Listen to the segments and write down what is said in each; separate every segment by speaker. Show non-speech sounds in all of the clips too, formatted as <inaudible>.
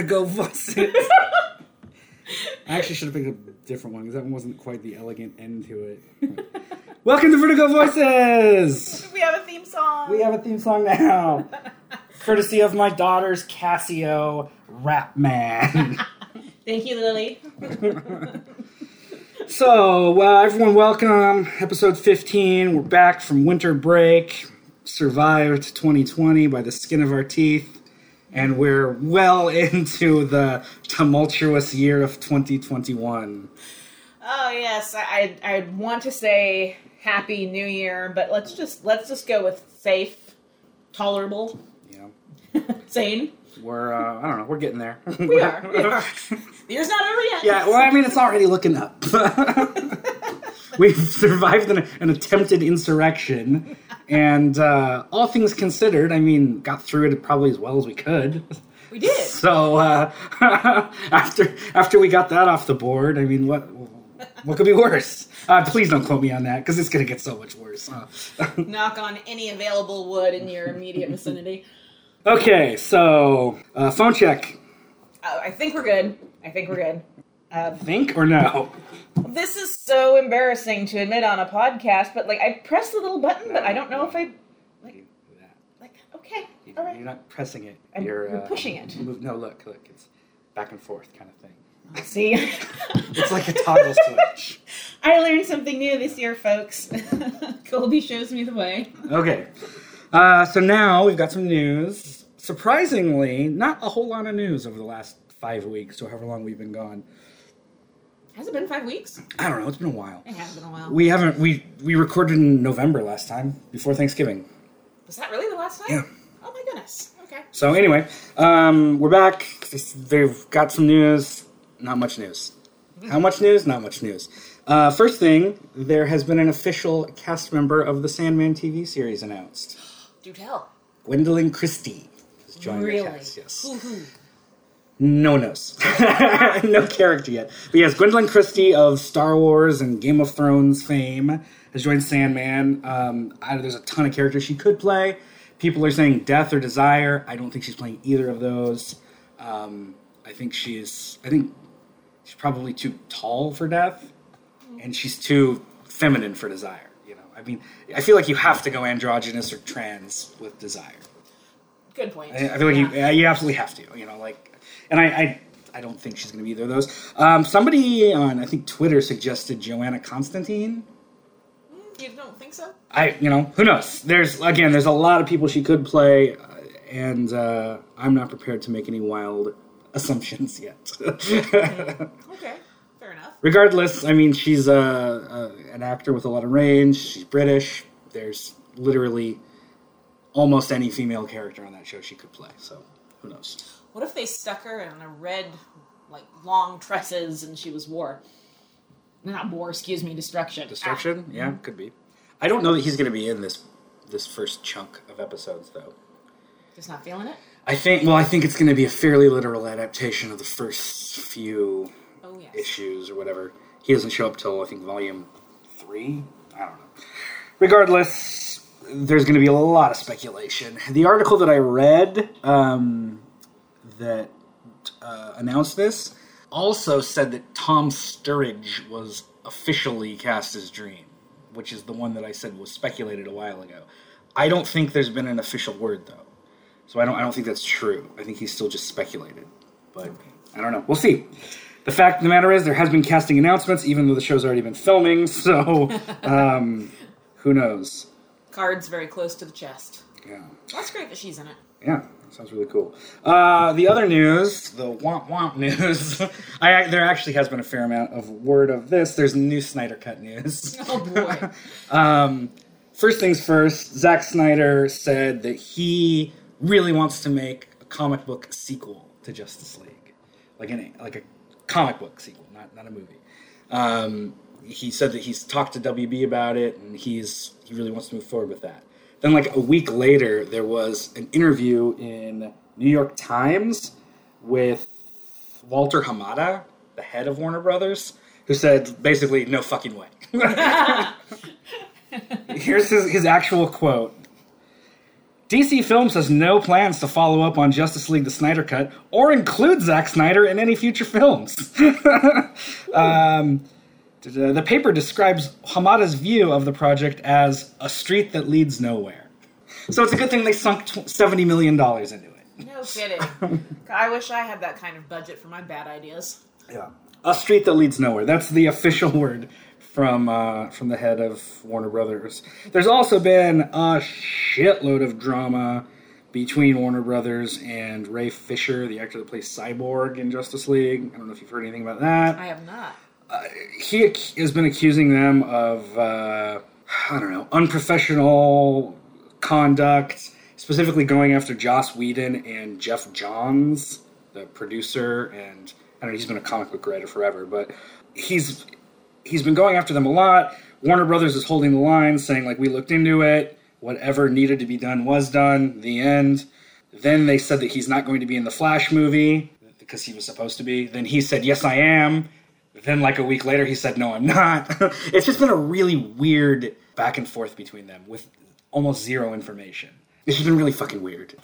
Speaker 1: Vertigo voices. <laughs> I actually should have picked a different one because that one wasn't quite the elegant end to it. <laughs> Welcome to Vertigo Voices.
Speaker 2: We have a theme song.
Speaker 1: We have a theme song now, <laughs> courtesy of my daughter's Casio Rap Man.
Speaker 2: Thank you, Lily.
Speaker 1: So, uh, everyone, welcome. Episode 15. We're back from winter break. Survived 2020 by the skin of our teeth. And we're well <laughs> into the tumultuous year of 2021.
Speaker 2: Oh yes, I I want to say Happy New Year, but let's just let's just go with safe, tolerable,
Speaker 1: know, <laughs>
Speaker 2: sane.
Speaker 1: we're, uh, I don't know, we're getting there.
Speaker 2: We are. <laughs> We are. The year's not over yet.
Speaker 1: yeah, well, I mean, it's already looking up. <laughs> We've survived an, an attempted insurrection. And uh, all things considered, I mean, got through it probably as well as we could.
Speaker 2: we did.
Speaker 1: So uh, <laughs> after after we got that off the board, I mean, what what could be worse? Uh, please don't quote me on that because it's gonna get so much worse. Uh, <laughs>
Speaker 2: Knock on any available wood in your immediate vicinity.
Speaker 1: okay, so uh, phone check.
Speaker 2: Oh, I think we're good. I think we're good. Uh,
Speaker 1: Think or no?
Speaker 2: this is so embarrassing to admit on a podcast, but like I pressed the little button, but I don't know if I like. Like okay, all right.
Speaker 1: You're not pressing it.
Speaker 2: I'm-
Speaker 1: you're,
Speaker 2: you're
Speaker 1: uh,
Speaker 2: pushing it.
Speaker 1: Move, no, look, look. It's back and forth kind of thing.
Speaker 2: See, <laughs>
Speaker 1: It's like a toggle switch. <laughs>
Speaker 2: I learned something new this year, folks. <laughs> Colby shows me the way.
Speaker 1: Okay. Uh, so now we've got some news. Surprisingly, not a whole lot of news over the last five weeks or however long we've been gone.
Speaker 2: Has it been five weeks?
Speaker 1: I don't know. It's been a while.
Speaker 2: It has been a while.
Speaker 1: We haven't. We we recorded in November last time before Thanksgiving.
Speaker 2: Was that really the last time?
Speaker 1: Yeah.
Speaker 2: Oh my goodness. Okay.
Speaker 1: So anyway, um, we're back. They've got some news. Not much news. <laughs> How much news? Not much news. Uh, first thing, there has been an official cast member of the Sandman TV series announced.
Speaker 2: Do tell.
Speaker 1: Gwendoline Christie is joining
Speaker 2: really?
Speaker 1: the cast. Yes. No one knows. <laughs> no character yet. But yes, Gwendoline Christie of Star Wars and Game of Thrones fame has joined Sandman. Um, I, there's a ton of characters she could play. People are saying Death or Desire. I don't think she's playing either of those. Um, I think she's. I think she's probably too tall for Death, and she's too feminine for Desire. You know, I mean, I feel like you have to go androgynous or trans with Desire.
Speaker 2: Good point.
Speaker 1: I, I feel like you, you absolutely have to. You know, like, and I, I, I don't think she's going to be either of those. Um, somebody on I think Twitter suggested Johanna Constantine.
Speaker 2: You don't think so?
Speaker 1: I, you know, who knows? There's again, there's a lot of people she could play, uh, and uh, I'm not prepared to make any wild <laughs> assumptions yet.
Speaker 2: Okay. Fair enough.
Speaker 1: Regardless, I mean, she's uh, uh, an actor with a lot of range. She's British. There's literally almost any female character on that show she could play. So who knows?
Speaker 2: What if they stuck her in a red, like long tresses, and she was war? Not war, excuse me, destruction.
Speaker 1: Destruction? Yeah, could be. I don't know that he's going to be in this this first chunk of episodes, though.
Speaker 2: Ah, just not feeling it.
Speaker 1: I think. Well, I think it's going to be a fairly literal adaptation of the first few
Speaker 2: Oh yes.
Speaker 1: issues or whatever. He doesn't show up till I think volume three. I don't know. Regardless, there's going to be a lot of speculation. The article that I read um, that uh, announced this also said that Tom Sturridge was officially cast as Dream, which is the one that I said was speculated a while ago. I don't think there's been an official word though, so I don't. I don't think that's true. I think he's still just speculated, but I don't know. We'll see. The fact of the matter is, there has been casting announcements, even though the show's already been filming. <laughs> So, um, who knows?
Speaker 2: Cards very close to the chest.
Speaker 1: Yeah.
Speaker 2: That's great that she's in it.
Speaker 1: Yeah, sounds really cool. Uh, the other news, the womp womp news, <laughs> I, there actually has been a fair amount of word of this. There's new Snyder Cut news. <laughs>
Speaker 2: Oh boy. <laughs>
Speaker 1: Um, first things first, Zack Snyder said that he really wants to make a comic book sequel to Justice League, like an like a comic book sequel, not not a movie. Um, he said that he's talked to WB about it, and he's he really wants to move forward with that. Then, like a week later, there was an interview in New York Times with Walter Hamada, the head of Warner Brothers, who said basically, "No fucking way." <laughs> Here's his, his actual quote. DC Films has no plans to follow up on Justice League the Snyder Cut or include Zack Snyder in any future films. <laughs> um, the paper describes Hamada's view of the project as a street that leads nowhere. So it's a good thing they sunk $70 million into it.
Speaker 2: No kidding. I wish I had that kind of budget for my bad ideas.
Speaker 1: Yeah. A street that leads nowhere. That's the <laughs> official word from uh, from the head of Warner Brothers. There's also been a shitload of drama between Warner Brothers and Ray Fisher, the actor that plays Cyborg in Justice League. I don't know if you've heard anything about that.
Speaker 2: I have not.
Speaker 1: Uh, he ac- has been accusing them of uh, I don't know unprofessional conduct, specifically going after Joss Whedon and Geoff Johns, the producer, and I don't know he's been a comic book writer forever, but he's he's been going after them a lot. Warner Brothers is holding the line, saying like we looked into it, whatever needed to be done was done. The end. Then they said that he's not going to be in the Flash movie because he was supposed to be. Then he said, "Yes, I am." Then, like a week later, he said, "No, I'm not." <laughs> it's just been a really weird back and forth between them with almost zero information. It's just been really fucking weird.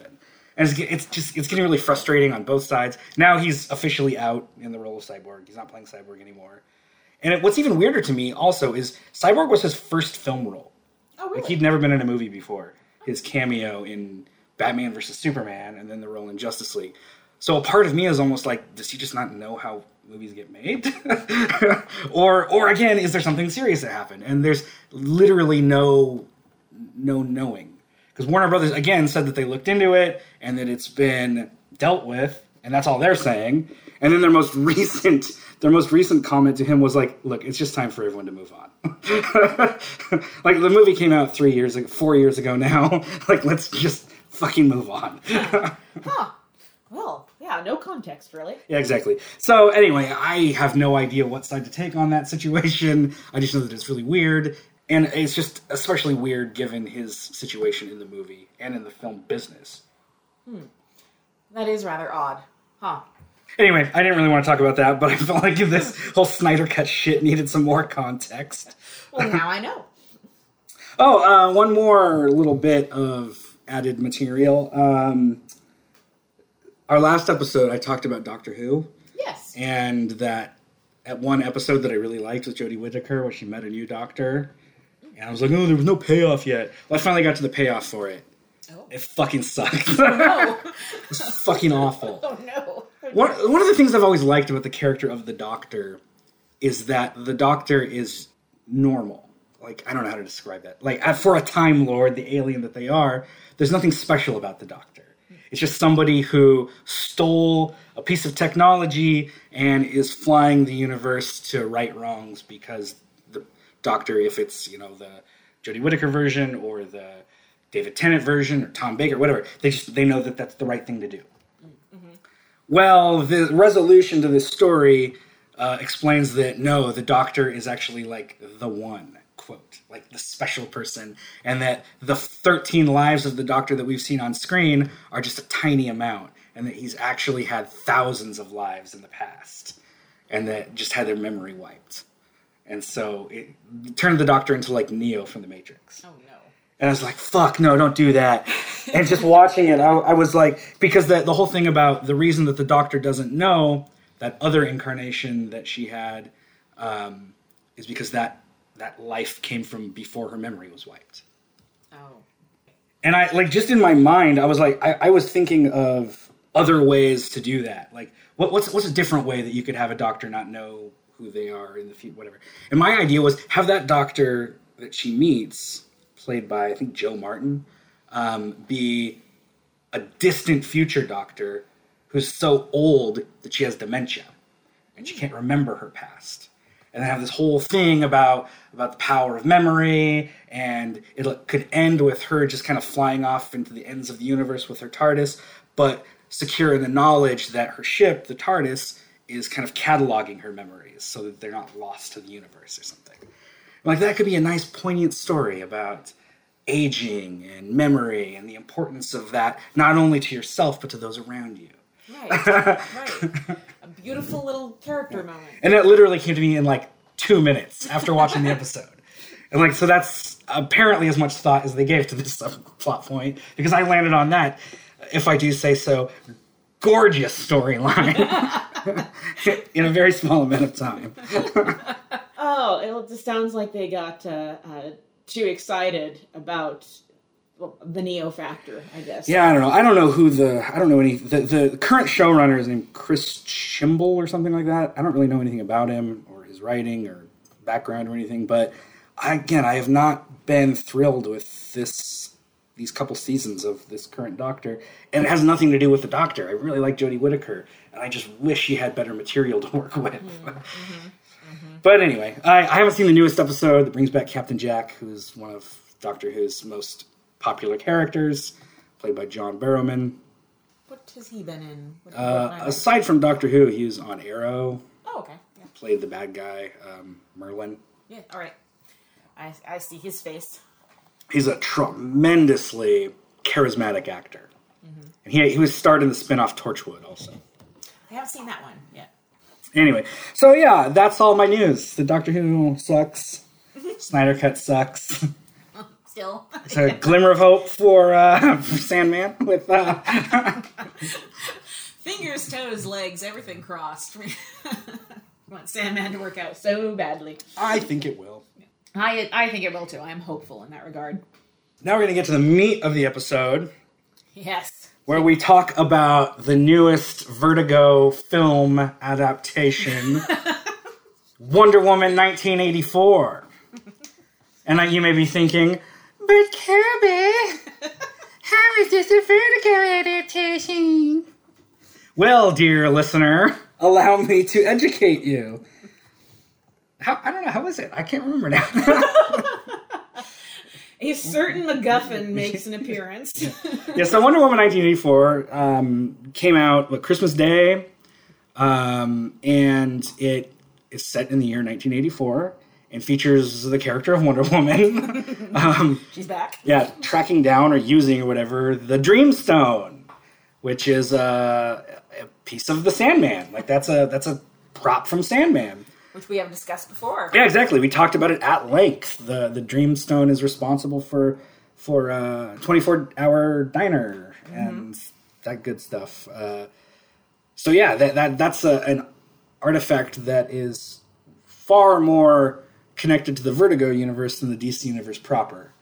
Speaker 1: And it's, it's just it's getting really frustrating on both sides. Now he's officially out in the role of Cyborg. He's not playing Cyborg anymore. And it, what's even weirder to me also is Cyborg was his first film role.
Speaker 2: Oh, really?
Speaker 1: Like he'd never been in a movie before. His cameo in Batman versus Superman, and then the role in Justice League. So a part of me is almost like, does he just not know how movies get made? <laughs> or, or again, is there something serious that happened? And there's literally no, no knowing because Warner Brothers again said that they looked into it and that it's been dealt with, and that's all they're saying. And then their most <laughs> recent their most recent comment to him was like, "Look, it's just time for everyone to move on." <laughs> like the movie came out three years ago, four years ago now. like let's just fucking move on.
Speaker 2: huh. Well, yeah, no context really.
Speaker 1: Yeah, exactly. So anyway, I have no idea what side to take on that situation. I just know that it's really weird, and it's just especially weird given his situation in the movie and in the film business. Hmm.
Speaker 2: That is rather odd. Huh.
Speaker 1: Anyway, I didn't really want to talk about that, but I felt like this <laughs> whole Snyder Cut shit needed some more context.
Speaker 2: Well, now I know. <laughs>
Speaker 1: Oh, uh, one more little bit of added material. Um, our last episode, I talked about Doctor Who,
Speaker 2: Yes.
Speaker 1: and that at one episode that I really liked with Jodie Whittaker, where she met a new doctor, and I was like, oh, there was no payoff yet. Well, I finally got to the payoff for it.
Speaker 2: Oh.
Speaker 1: It fucking sucked.
Speaker 2: Oh. <laughs>
Speaker 1: it's fucking awful. <laughs>
Speaker 2: oh no.
Speaker 1: One, one of the things I've always liked about the character of the Doctor is that the Doctor is normal. Like I don't know how to describe that. Like for a Time Lord, the alien that they are, there's nothing special about the Doctor. It's just somebody who stole a piece of technology and is flying the universe to right wrongs because the Doctor, if it's you know the Jodie Whittaker version or the David Tennant version or Tom Baker, whatever, they just they know that that's the right thing to do. Well, the resolution to this story uh, explains that no, the doctor is actually like the one, like the special person, and that the 13 lives of the doctor that we've seen on screen are just a tiny amount, and that he's actually had thousands of lives in the past, and that just had their memory wiped. And so it turned the doctor into like Neo from the Matrix.
Speaker 2: Oh no.
Speaker 1: And I was like, fuck, no, don't do that. and just watching it, I, I was like, because the, the whole thing about the reason that the doctor doesn't know that other incarnation that she had um, is because that, that life came from before her memory was wiped.
Speaker 2: Oh.
Speaker 1: And I, like, just in my mind, I was like, I, I was thinking of other ways to do that. Like, what, what's, what's a different way that you could have a doctor not know who they are in the future, whatever. And my idea was have that doctor that she meets played by I think Jo Martin, um, be a distant future doctor who's so old that she has dementia and she can't remember her past. And then have this whole thing about about the power of memory, and it could end with her just kind of flying off into the ends of the universe with her TARDIS, but secure in the knowledge that her ship, the TARDIS, is kind of cataloging her memories so that they're not lost to the universe or something. Like that could be a nice poignant story about aging and memory and the importance of that not only to yourself but to those around you.
Speaker 2: Right. right. <laughs> A beautiful little character moment.
Speaker 1: And that literally came to me in like two minutes after watching the episode. <laughs> And like, so that's apparently as much thought as they gave to this plot point because I landed on that, if I do say so, gorgeous storyline <laughs> in a very small amount of time. <laughs>
Speaker 2: oh, it just sounds like they got uh, uh, too excited about well, the Neo factor, I guess.
Speaker 1: Yeah, I don't know. I don't know who the I don't know any the, the current showrunner is named Chris Chibnall or something like that. I don't really know anything about him or his writing or background or anything, but I, again, I have not been thrilled with this these couple seasons of this current Doctor, and it has nothing to do with the Doctor. I really like Jodie Whittaker, and I just wish she had better material to work with. Mm-hmm, mm-hmm. But anyway, I, I haven't seen the newest episode that brings back Captain Jack, who's one of Doctor Who's most popular characters, played by John Barrowman.
Speaker 2: What has he been in?
Speaker 1: Uh, aside from Doctor Who, he was on Arrow.
Speaker 2: Oh, okay. Yeah.
Speaker 1: Played the bad guy, um, Merlin.
Speaker 2: Yeah, all right. I, I see his face.
Speaker 1: He's a tremendously charismatic actor. Mm-hmm. And he, he was starred in the spin off Torchwood also.
Speaker 2: I haven't seen that one yet.
Speaker 1: Anyway, so yeah, that's all my news. The Doctor Who sucks. <laughs> Snyder Cut sucks. <laughs>
Speaker 2: Still.
Speaker 1: it's a glimmer of hope for, uh, for <laughs> Sandman with. Uh, <laughs>
Speaker 2: Fingers, toes, legs, everything crossed. <laughs> want Sandman to work out so badly.
Speaker 1: I think it will.
Speaker 2: I I think it will too. I am hopeful in that regard.
Speaker 1: Now we're going to get to the meat of the episode.
Speaker 2: Yes.
Speaker 1: Where we talk about the newest Vertigo film adaptation, Wonder Woman 1984. And you may be thinking, but Kirby, how is this a Vertigo adaptation? Well, dear listener, allow me to educate you. How I don't know how is it? I can't remember now. <laughs>
Speaker 2: A certain MacGuffin makes an appearance. <laughs>
Speaker 1: yeah, so Wonder Woman 1984 um, came out with Christmas Day, um, and it is set in the year 1984 and features the character of Wonder Woman. <laughs> <laughs>
Speaker 2: um, She's back.
Speaker 1: Yeah, tracking down or using or whatever the Dreamstone, which is a, a piece of the Sandman. Like that's a that's a prop from Sandman
Speaker 2: which we have discussed before.
Speaker 1: Yeah, exactly. We talked about it at length. the The Dreamstone is responsible for for uh, twenty four hour diner mm-hmm. and that good stuff. Uh, so yeah, that, that that's a, an artifact that is far more connected to the Vertigo universe than the DC universe proper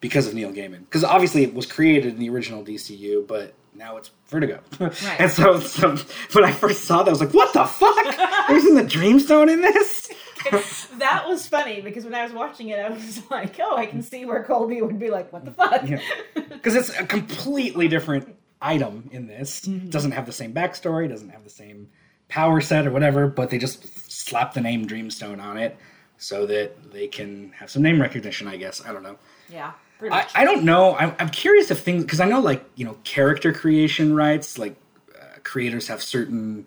Speaker 1: because of Neil Gaiman. Because obviously it was created in the original DCU, but now it's Vertigo. Right. <laughs> and so, so when I first saw that, I was like, what the fuck? There's in the Dreamstone in this? <laughs>
Speaker 2: that was funny because when I was watching it, I was like, oh, I can see where Colby would be like, what the fuck?
Speaker 1: Because yeah. <laughs> it's a completely different item in this. Mm-hmm. Doesn't have the same backstory, doesn't have the same power set or whatever, but they just slap the name Dreamstone on it so that they can have some name recognition, I guess. I don't know.
Speaker 2: Yeah.
Speaker 1: I, I, don't know. I'm, I'm curious if things because I know like you know character creation rights, like uh, creators have certain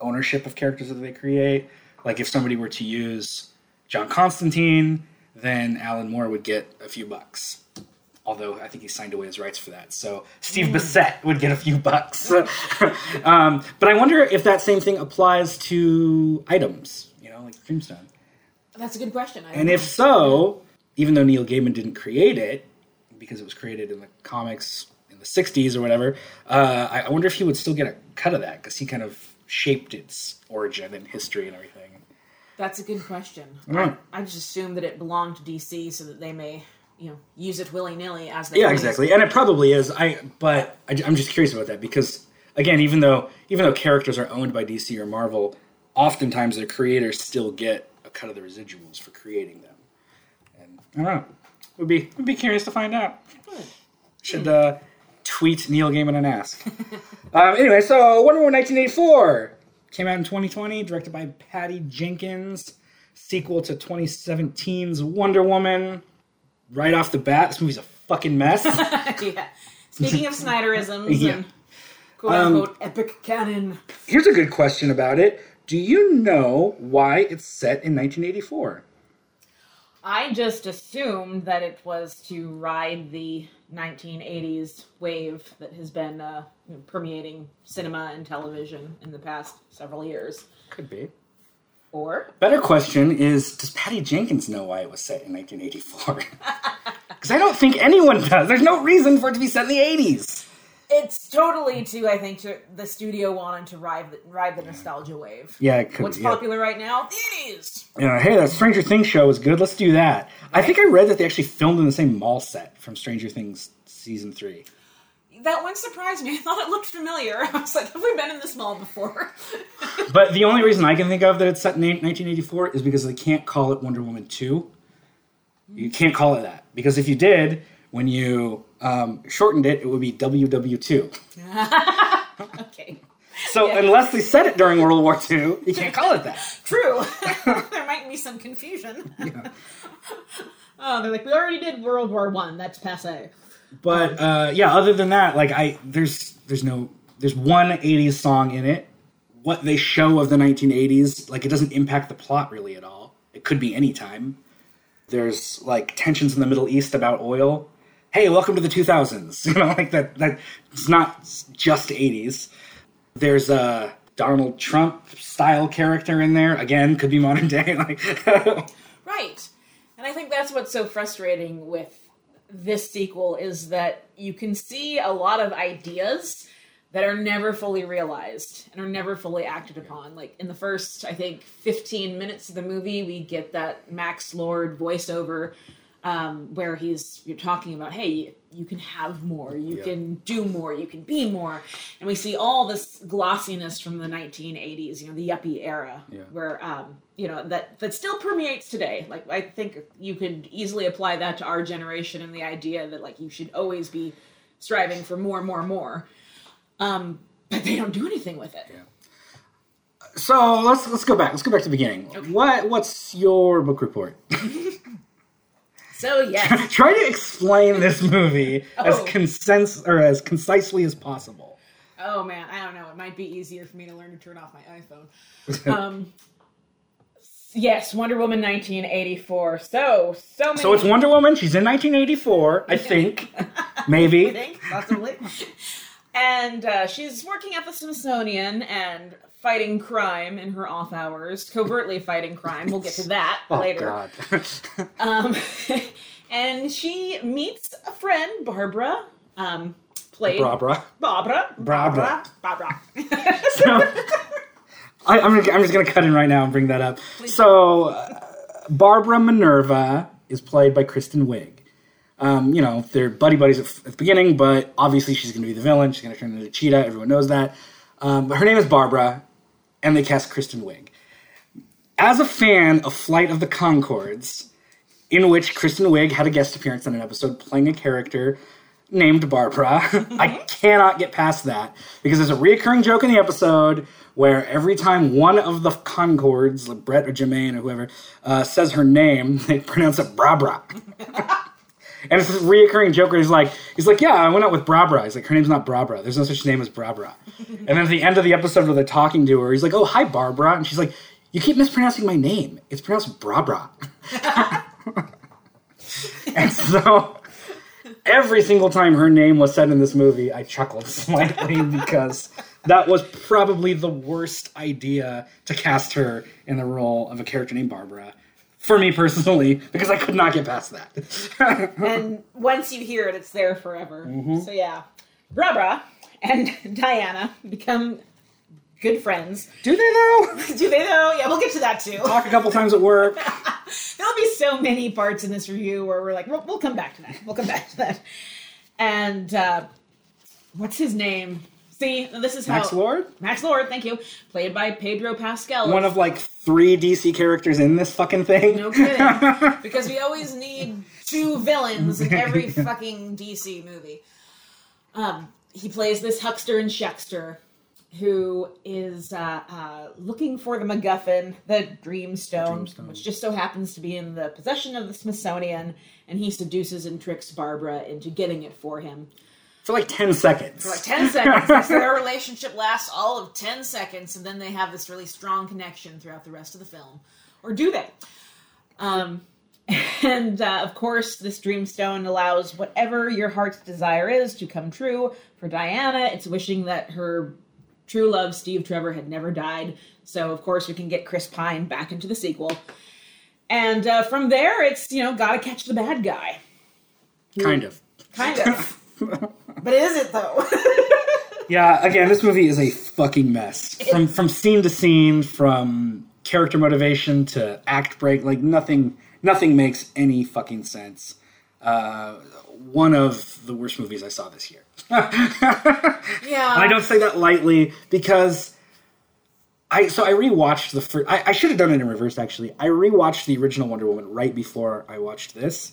Speaker 1: ownership of characters that they create. Like if somebody were to use John Constantine, then Alan Moore would get a few bucks. Although I think he signed away his rights for that, so Steve mm. Bissette would get a few bucks. <laughs> um, but I wonder if that same thing applies to items, you know, like Dreamstone.
Speaker 2: That's a good question.
Speaker 1: and know. if so, even though Neil Gaiman didn't create it, because it was created in the comics in the 60s or whatever. Uh, I, wonder if he would still get a cut of that because he kind of shaped its origin and history and everything.
Speaker 2: That's a good question. I, I just assume that it belonged to DC so that they may, you know, use it willy nilly as they.
Speaker 1: Yeah, please. exactly, and it probably is. I but I, I'm just curious about that because again, even though even though characters are owned by DC or Marvel, oftentimes their creators still get a cut of the residuals for creating them. And I don't know. Would be would be curious to find out. Should uh, tweet Neil Gaiman and ask. um, <laughs> anyway, so Wonder Woman 1984 came out in 2020, directed by Patty Jenkins. Sequel to 2017's Wonder Woman. Right off the bat, this movie's a fucking mess. <laughs>
Speaker 2: yeah. Speaking of Snyderisms <laughs> yeah. and quote unquote um, epic canon.
Speaker 1: Here's a good question about it. Do you know why it's set in 1984?
Speaker 2: I just assumed that it was to ride the 1980s wave that has been uh, permeating cinema and television in the past several years.
Speaker 1: Could be.
Speaker 2: Or
Speaker 1: Better question is Does Patty Jenkins know why it was set in 1984? Because <laughs> I don't think anyone does. There's no reason for it to be set in the 80s.
Speaker 2: It's totally to I think to the studio wanting to ride the, ride the nostalgia wave.
Speaker 1: Yeah, it could
Speaker 2: What's
Speaker 1: yeah.
Speaker 2: popular right now? The eighties.
Speaker 1: Yeah, hey, that Stranger Things show was good. Let's do that. I think I read that they actually filmed in the same mall set from Stranger Things season three.
Speaker 2: That one surprised me. <laughs> I thought it looked familiar. <laughs> I was like, have we been in this mall before? <laughs>
Speaker 1: But the only reason I can think of that it's set in 1984 is because they can't call it Wonder Woman 2. You can't call it that. Because if you did, when you um, shortened it, it would be WW2. <laughs>
Speaker 2: okay.
Speaker 1: So
Speaker 2: Yeah.
Speaker 1: unless they said it during World War II, you can't call it that.
Speaker 2: True. <laughs> <laughs> there might be some confusion. Yeah.
Speaker 3: Oh, they're like, we already did World War One. That's passe.
Speaker 1: But uh, yeah, other than that, like I there's there's no there's one 80s song in it. What they show of the 1980s, like it doesn't impact the plot really at all. It could be any time. There's like tensions in the Middle East about oil. Hey, welcome to the 2000s. <laughs> You know, like that that it's not just 80s. There's a Donald Trump style character in there. Again, could be modern day. <laughs> Like
Speaker 2: Right. And I think that's what's so frustrating with this sequel is that you can see a lot of ideas that are never fully realized and are never fully acted upon. Like in the first, I think, 15 minutes of the movie, we get that Max Lord voiceover um, where he's you're talking about, hey, you, can have more, you
Speaker 1: Yeah.
Speaker 2: can do more, you can be more, and we see all this glossiness from the 1980s, you know, the yuppie era,
Speaker 1: Yeah.
Speaker 2: where um, you know that that still permeates today. Like I think you could easily apply that to our generation and the idea that like you should always be striving for more, more, more. Um, but they don't do anything with it.
Speaker 1: So let's let's go back. Let's go back to the beginning. What what's your book report? <laughs>
Speaker 2: So yeah.
Speaker 1: Try to explain this <laughs> movie as
Speaker 2: Oh.
Speaker 1: consens- or as concisely as possible.
Speaker 2: Oh man, I don't know. It might be easier for me to learn to turn off my iPhone. <laughs> Um, yes, Wonder Woman 1984. So, so many.
Speaker 1: So it's Wonder Woman. She's in 1984, I think, <laughs> maybe.
Speaker 2: I think, possibly. and uh, she's working at the Smithsonian and fighting crime in her off hours, covertly fighting crime. We'll get to that later. <laughs>
Speaker 1: Oh
Speaker 2: later.
Speaker 1: God. <laughs>
Speaker 2: Um, <laughs> and she meets a friend, Barbara. Um, played
Speaker 1: Barbara.
Speaker 2: Barbara.
Speaker 1: Barbara.
Speaker 2: Barbara.
Speaker 1: I, I'm, gonna, I'm just gonna cut in right now and bring that up. So, uh, Barbara Minerva is played by Kristen Wiig. Um, you know, they're buddy buddies at, at the beginning, but obviously she's gonna be the villain. She's gonna turn into Cheetah. Everyone knows that. Um, but her name is Barbara, and they cast Kristen Wiig. As a fan of Flight of the Conchords, in which Kristen Wiig had a guest appearance on an episode playing a character named Barbara. <laughs> I cannot get past that because there's a reoccurring joke in the episode where every time one of the Conchords, like Bret or Jermaine or whoever, uh, says her name, <laughs> they pronounce it Brabra. <laughs> and it's this reoccurring joke where he's like, he's like, yeah, I went out with Brabra. He's like, her name's not Brabra. There's no such name as Brabra. <laughs> and then at the end of the episode where they're talking to her, he's like, oh, hi, Barbara. And she's like, you keep mispronouncing my name. It's pronounced Brabra. <laughs> and so every single time her name was said in this movie, I chuckled <laughs> slightly because that was probably the worst idea to cast her in the role of a character named Barbara. For me personally, because I could not get past that. <laughs>
Speaker 2: and once you hear it, it's there forever.
Speaker 1: Mm-hmm.
Speaker 2: So yeah, Barbara and <laughs> Diana become good friends.
Speaker 1: Do they though? <laughs>
Speaker 2: Do they though? Yeah, we'll get to that too.
Speaker 1: Talk a couple times at work.
Speaker 2: There'll be so many parts in this review where we're like, we'll, we'll come back to that. We'll come back to that. And uh, what's his name? See, this is how
Speaker 1: Max Lord?
Speaker 2: Max Lord, thank you, played by Pedro Pascal.
Speaker 1: One of like three DC characters in this fucking thing.
Speaker 2: no kidding, <laughs> because we always need two villains in every <laughs> fucking DC movie. Um, he plays this huckster and shexter who is uh, uh, looking for the MacGuffin, the Dreamstone,
Speaker 1: Dreamstone.
Speaker 2: which just so happens to be in the possession of the Smithsonian, and he seduces and tricks Barbara into getting it for him.
Speaker 1: For like 10 seconds.
Speaker 2: For like 10 seconds. so their <laughs> relationship lasts all of 10 seconds, and then they have this really strong connection throughout the rest of the film. Or do they? Um, <laughs> and uh, of course, this dreamstone allows whatever your heart's desire is to come true. For Diana, it's wishing that her true love, Steve Trevor, had never died. So, of course, we can get Chris Pine back into the sequel. And uh, from there, it's, you know, gotta catch the bad guy.
Speaker 1: Kind of.
Speaker 2: Kind of. <laughs> but is it, though? <laughs>
Speaker 1: Yeah, again, this movie is a fucking mess. From from scene to scene, from character motivation to act break, like nothing nothing makes any fucking sense. Uh, one of the worst movies I saw this year. <laughs>
Speaker 2: yeah.
Speaker 1: And I don't say that lightly because I so I rewatched the first. I, I should have done it in reverse actually. I rewatched the original Wonder Woman right before I watched this,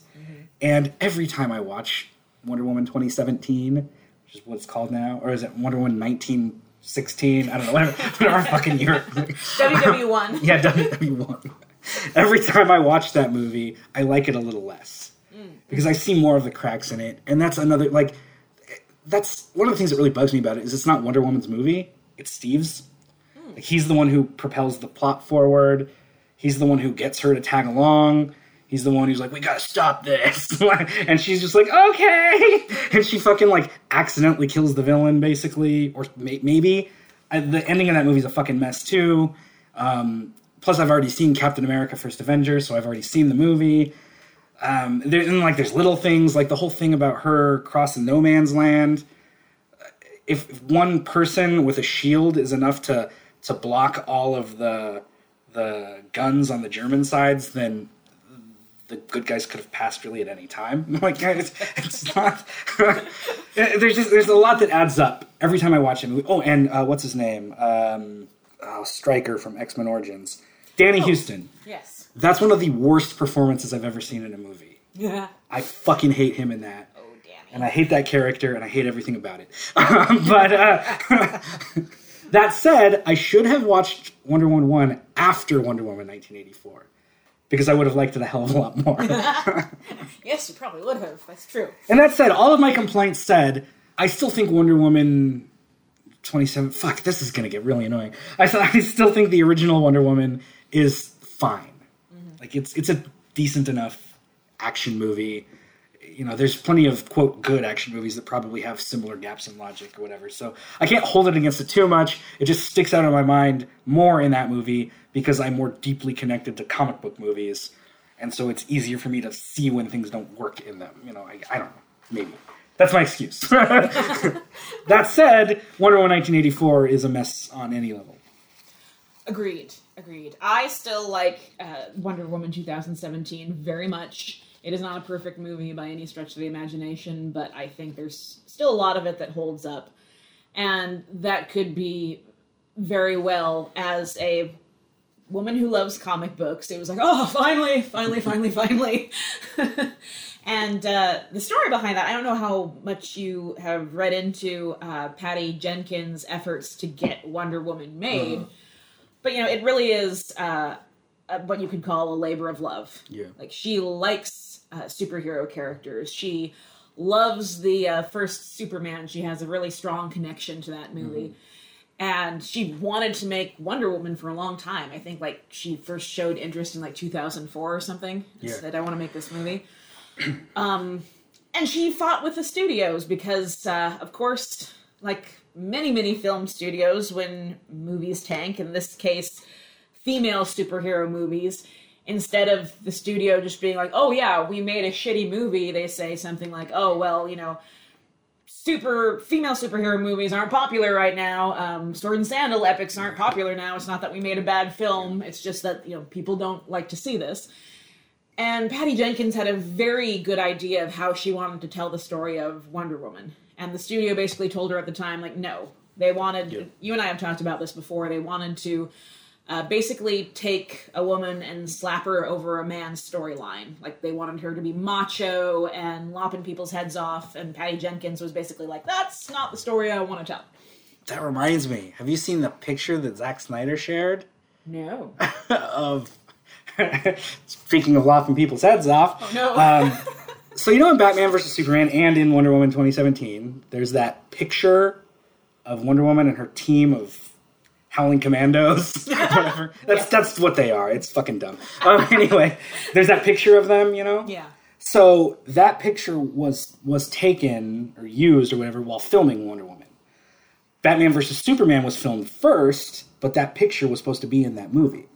Speaker 1: and every time I watch Wonder Woman 2017, which is what it's called now, or is it Wonder Woman 1916? I don't know, whatever, <laughs> whatever fucking year.
Speaker 2: WW1. <laughs>
Speaker 1: yeah, WW1. Every time I watch that movie, I like it a little less mm. because I see more of the cracks in it, and that's another like that's one of the things that really bugs me about it is it's not Wonder Woman's movie; it's Steve's. Mm. Like he's the one who propels the plot forward. He's the one who gets her to tag along. He's the one who's like, "We gotta stop this," <laughs> and she's just like, "Okay," <laughs> and she fucking like accidentally kills the villain, basically, or may- maybe. I, the ending of that movie is a fucking mess too. Um, plus, I've already seen Captain America: First Avenger, so I've already seen the movie. Um, there, and like, there's little things like the whole thing about her crossing no man's land. If, one person with a shield is enough to to block all of the the guns on the German sides, then the good guys could have passed really at any time. <laughs> like it's, it's not. <laughs> there's just there's a lot that adds up every time I watch a movie. Oh, and uh, what's his name? Um, oh, Stryker from X Men Origins, Danny Huston.
Speaker 2: Yes.
Speaker 1: That's one of the worst performances I've ever seen in a movie.
Speaker 2: Yeah. <laughs>
Speaker 1: I fucking hate him in that.
Speaker 2: Oh, Danny.
Speaker 1: And I hate that character, and I hate everything about it. but uh, that said, I should have watched Wonder Woman 1 after Wonder Woman 1984. Because I would have liked it a hell of a lot more. <laughs> <laughs>
Speaker 2: Yes, you probably would have. That's true.
Speaker 1: and that said, all of my complaints said, I still think Wonder Woman 27. Fuck, this is going to get really annoying. <laughs> I still think the original Wonder Woman is fine. Mm-hmm. Like, it's, it's a decent enough action movie. You know, there's plenty of quote good action movies that probably have similar gaps in logic or whatever. So I can't hold it against it too much. It just sticks out in my mind more in that movie because I'm more deeply connected to comic book movies, and so it's easier for me to see when things don't work in them. You know, I, I don't know, maybe that's my excuse. <laughs> that said, Wonder Woman 1984 is a mess on any level.
Speaker 2: Agreed. Agreed. I still like uh, Wonder Woman 2017 very much. It is not a perfect movie by any stretch of the imagination, but I think there's still a lot of it that holds up. And that could be very well as a woman who loves comic books. It was like, oh, finally, finally, finally, finally. <laughs> and uh, the story behind that, I don't know how much you have read into uh, Patty Jenkins' efforts to get Wonder Woman made but you know it really is uh, uh, what you could call a labor of love
Speaker 1: Yeah.
Speaker 2: like she likes uh, superhero characters. She loves the uh, first superman. She has a really strong connection to that movie. And she wanted to make wonder woman for a long time. I think like she first showed interest in like 2004 or something.
Speaker 1: Yeah.
Speaker 2: said i want to make this movie. <clears throat> Um, and she fought with the studios because uh, of course like many many film studios when movies tank in this case female superhero movies instead of the studio just being like oh yeah we made a shitty movie they say something like oh well you know super female superhero movies aren't popular right now um, sword and sandal epics aren't popular now it's not that we made a bad film it's just that you know people don't like to see this and Patty Jenkins had a very good idea of how she wanted to tell the story of Wonder Woman. And the studio basically told her at the time, like, no. They wanted,
Speaker 1: Yeah.
Speaker 2: you and I have talked about this before, they wanted to uh, basically take a woman and slap her over a man's storyline. Like, they wanted her to be macho and lopping people's heads off. And Patty Jenkins was basically like, that's not the story I want to tell.
Speaker 1: That reminds me. Have you seen the picture that Zack Snyder shared
Speaker 2: No. <laughs>
Speaker 1: of? <laughs> Speaking of lopping people's heads off,
Speaker 2: Oh, no.
Speaker 1: Um, <laughs> so you know in Batman vs Superman and in Wonder Woman 2017, there's that picture of Wonder Woman and her team of howling commandos. <laughs> <laughs> Whatever. That's that's what they are. It's fucking dumb. Um, <laughs> anyway, there's that picture of them. You know.
Speaker 2: yeah.
Speaker 1: So that picture was was taken or used or whatever while filming Wonder Woman. Batman versus Superman was filmed first, but that picture was supposed to be in that movie.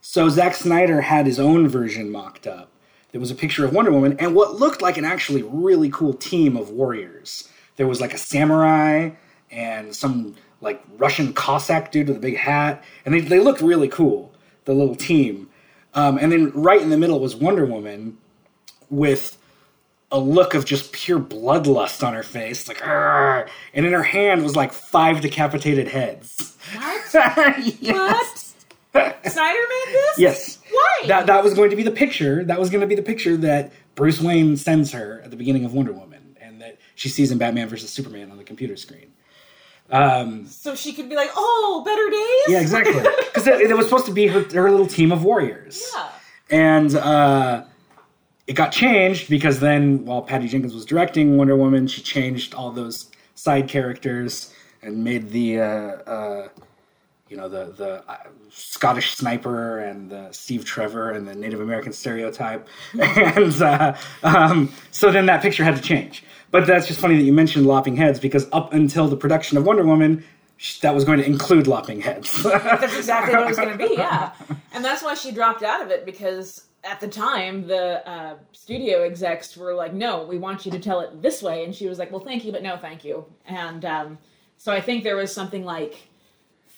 Speaker 1: So Zack Snyder had his own version mocked up. There was a picture of Wonder Woman and what looked like an actually really cool team of warriors. There was like a samurai and some like Russian Cossack dude with a big hat, and they, they looked really cool, the little team. Um, and then right in the middle was Wonder Woman with a look of just pure bloodlust on her face, like, "Argh," and in her hand was like five decapitated heads.
Speaker 2: What? <laughs>
Speaker 1: Yes.
Speaker 2: Snyder made this?
Speaker 1: Yes.
Speaker 2: Why?
Speaker 1: That that was going to be the picture. That was going to be the picture that Bruce Wayne sends her at the beginning of Wonder Woman, and that she sees in Batman versus Superman on the computer screen.
Speaker 2: So she could be like, oh, better days?
Speaker 1: Yeah, exactly. <laughs> Because it, it was supposed to be her, her little team of warriors.
Speaker 2: Yeah.
Speaker 1: And uh, it got changed because then, while Patty Jenkins was directing Wonder Woman, she changed all those side characters and made the, uh, uh, you know, the the uh, Scottish sniper and the Steve Trevor and the Native American stereotype, <laughs> and uh, um, so then that picture had to change. But that's just funny that you mentioned lopping heads because up until the production of Wonder Woman, that was going to include lopping heads. <laughs>
Speaker 2: That's exactly what it was going to be, yeah. And that's why she dropped out of it because at the time the uh, studio execs were like, "No, we want you to tell it this way," and she was like, "Well, thank you, but no, thank you." And um, so I think there was something like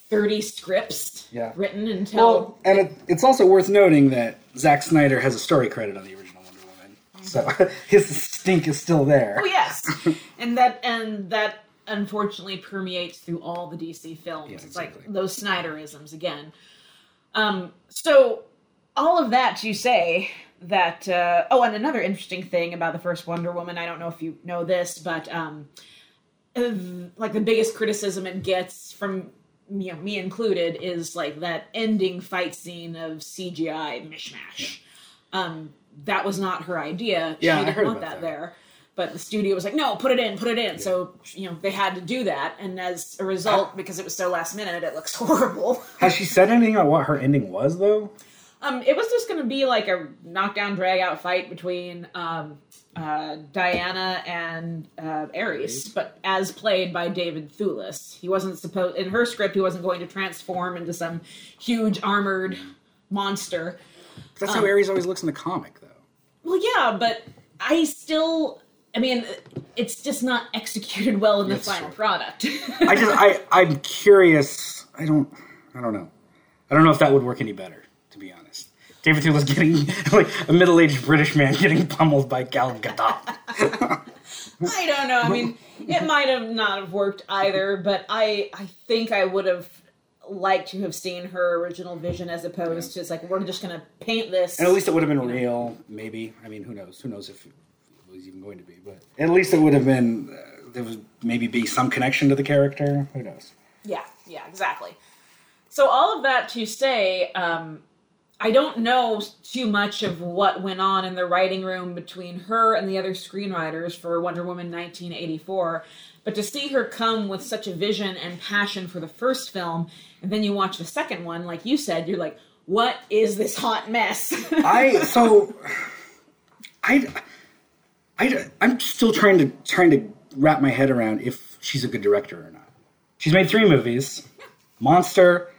Speaker 2: thirty scripts
Speaker 1: Yeah.
Speaker 2: written until
Speaker 1: Well, and it, it's also worth noting that Zack Snyder has a story credit on the original Wonder Woman, so <laughs> his stink is still there.
Speaker 2: Oh yes, and that and that unfortunately permeates through all the DC films.
Speaker 1: Yes,
Speaker 2: it's like those Snyderisms again. Um, so all of that you say that. Uh, oh, and another interesting thing about the first Wonder Woman. I don't know if you know this, but um, like the biggest criticism it gets from you know me included is like that ending fight scene of CGI mishmash. Um, that was not her idea.
Speaker 1: Yeah,
Speaker 2: she didn't
Speaker 1: heard
Speaker 2: want that,
Speaker 1: that.
Speaker 2: there. But the studio was like, no, put it in, put it in. So, you know, they had to do that. And as a result, because it was so last minute, it looks <laughs> horrible.
Speaker 1: Has she said anything on what her ending was, though?
Speaker 2: Um, it was just going to be like a knockdown, drag out fight between um, uh, Diana and uh, Ares, but as played by David Thewlis. He wasn't supposed in her script. He wasn't going to transform into some huge armored monster.
Speaker 1: That's how Ares always looks in the comic, though.
Speaker 2: Well, yeah, but I still. I mean, it's just not executed well in the
Speaker 1: That's
Speaker 2: final
Speaker 1: true.
Speaker 2: product.
Speaker 1: I just, I, I'm curious. I don't, I don't know. I don't know if that would work any better, to be honest. David Thewlis getting <laughs> like a middle-aged British man getting pummeled by Gal Gadot. <laughs>
Speaker 2: I don't know. I mean, it might have not have worked either, but I I think I would have liked to have seen her original vision as opposed to it's like we're just gonna paint this.
Speaker 1: And at least it would have been real, maybe. I mean, who knows? Who knows if it was even going to be? But at least it would have been. Uh, there was maybe be some connection to the character. Who knows?
Speaker 2: Yeah, yeah, exactly. So all of that to say, um, I don't know too much of what went on in the writing room between her and the other screenwriters for Wonder Woman 1984. But to see her come with such a vision and passion for the first film, and then you watch the second one, like you said, you're like, what is this hot mess? <laughs>
Speaker 1: I so I I I'm still trying to trying to wrap my head around if she's a good director or not. She's made three movies. Monster,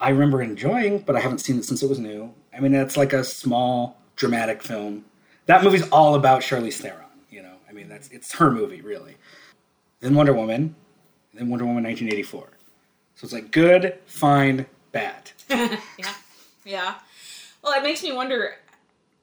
Speaker 1: I remember enjoying, but I haven't seen it since it was new. I mean, it's like a small dramatic film. That movie's all about Charlize Theron. You know, I mean, that's it's her movie really. Then Wonder Woman, then Wonder Woman 1984. So it's like good, fine, bad. <laughs>
Speaker 2: yeah, yeah. Well, it makes me wonder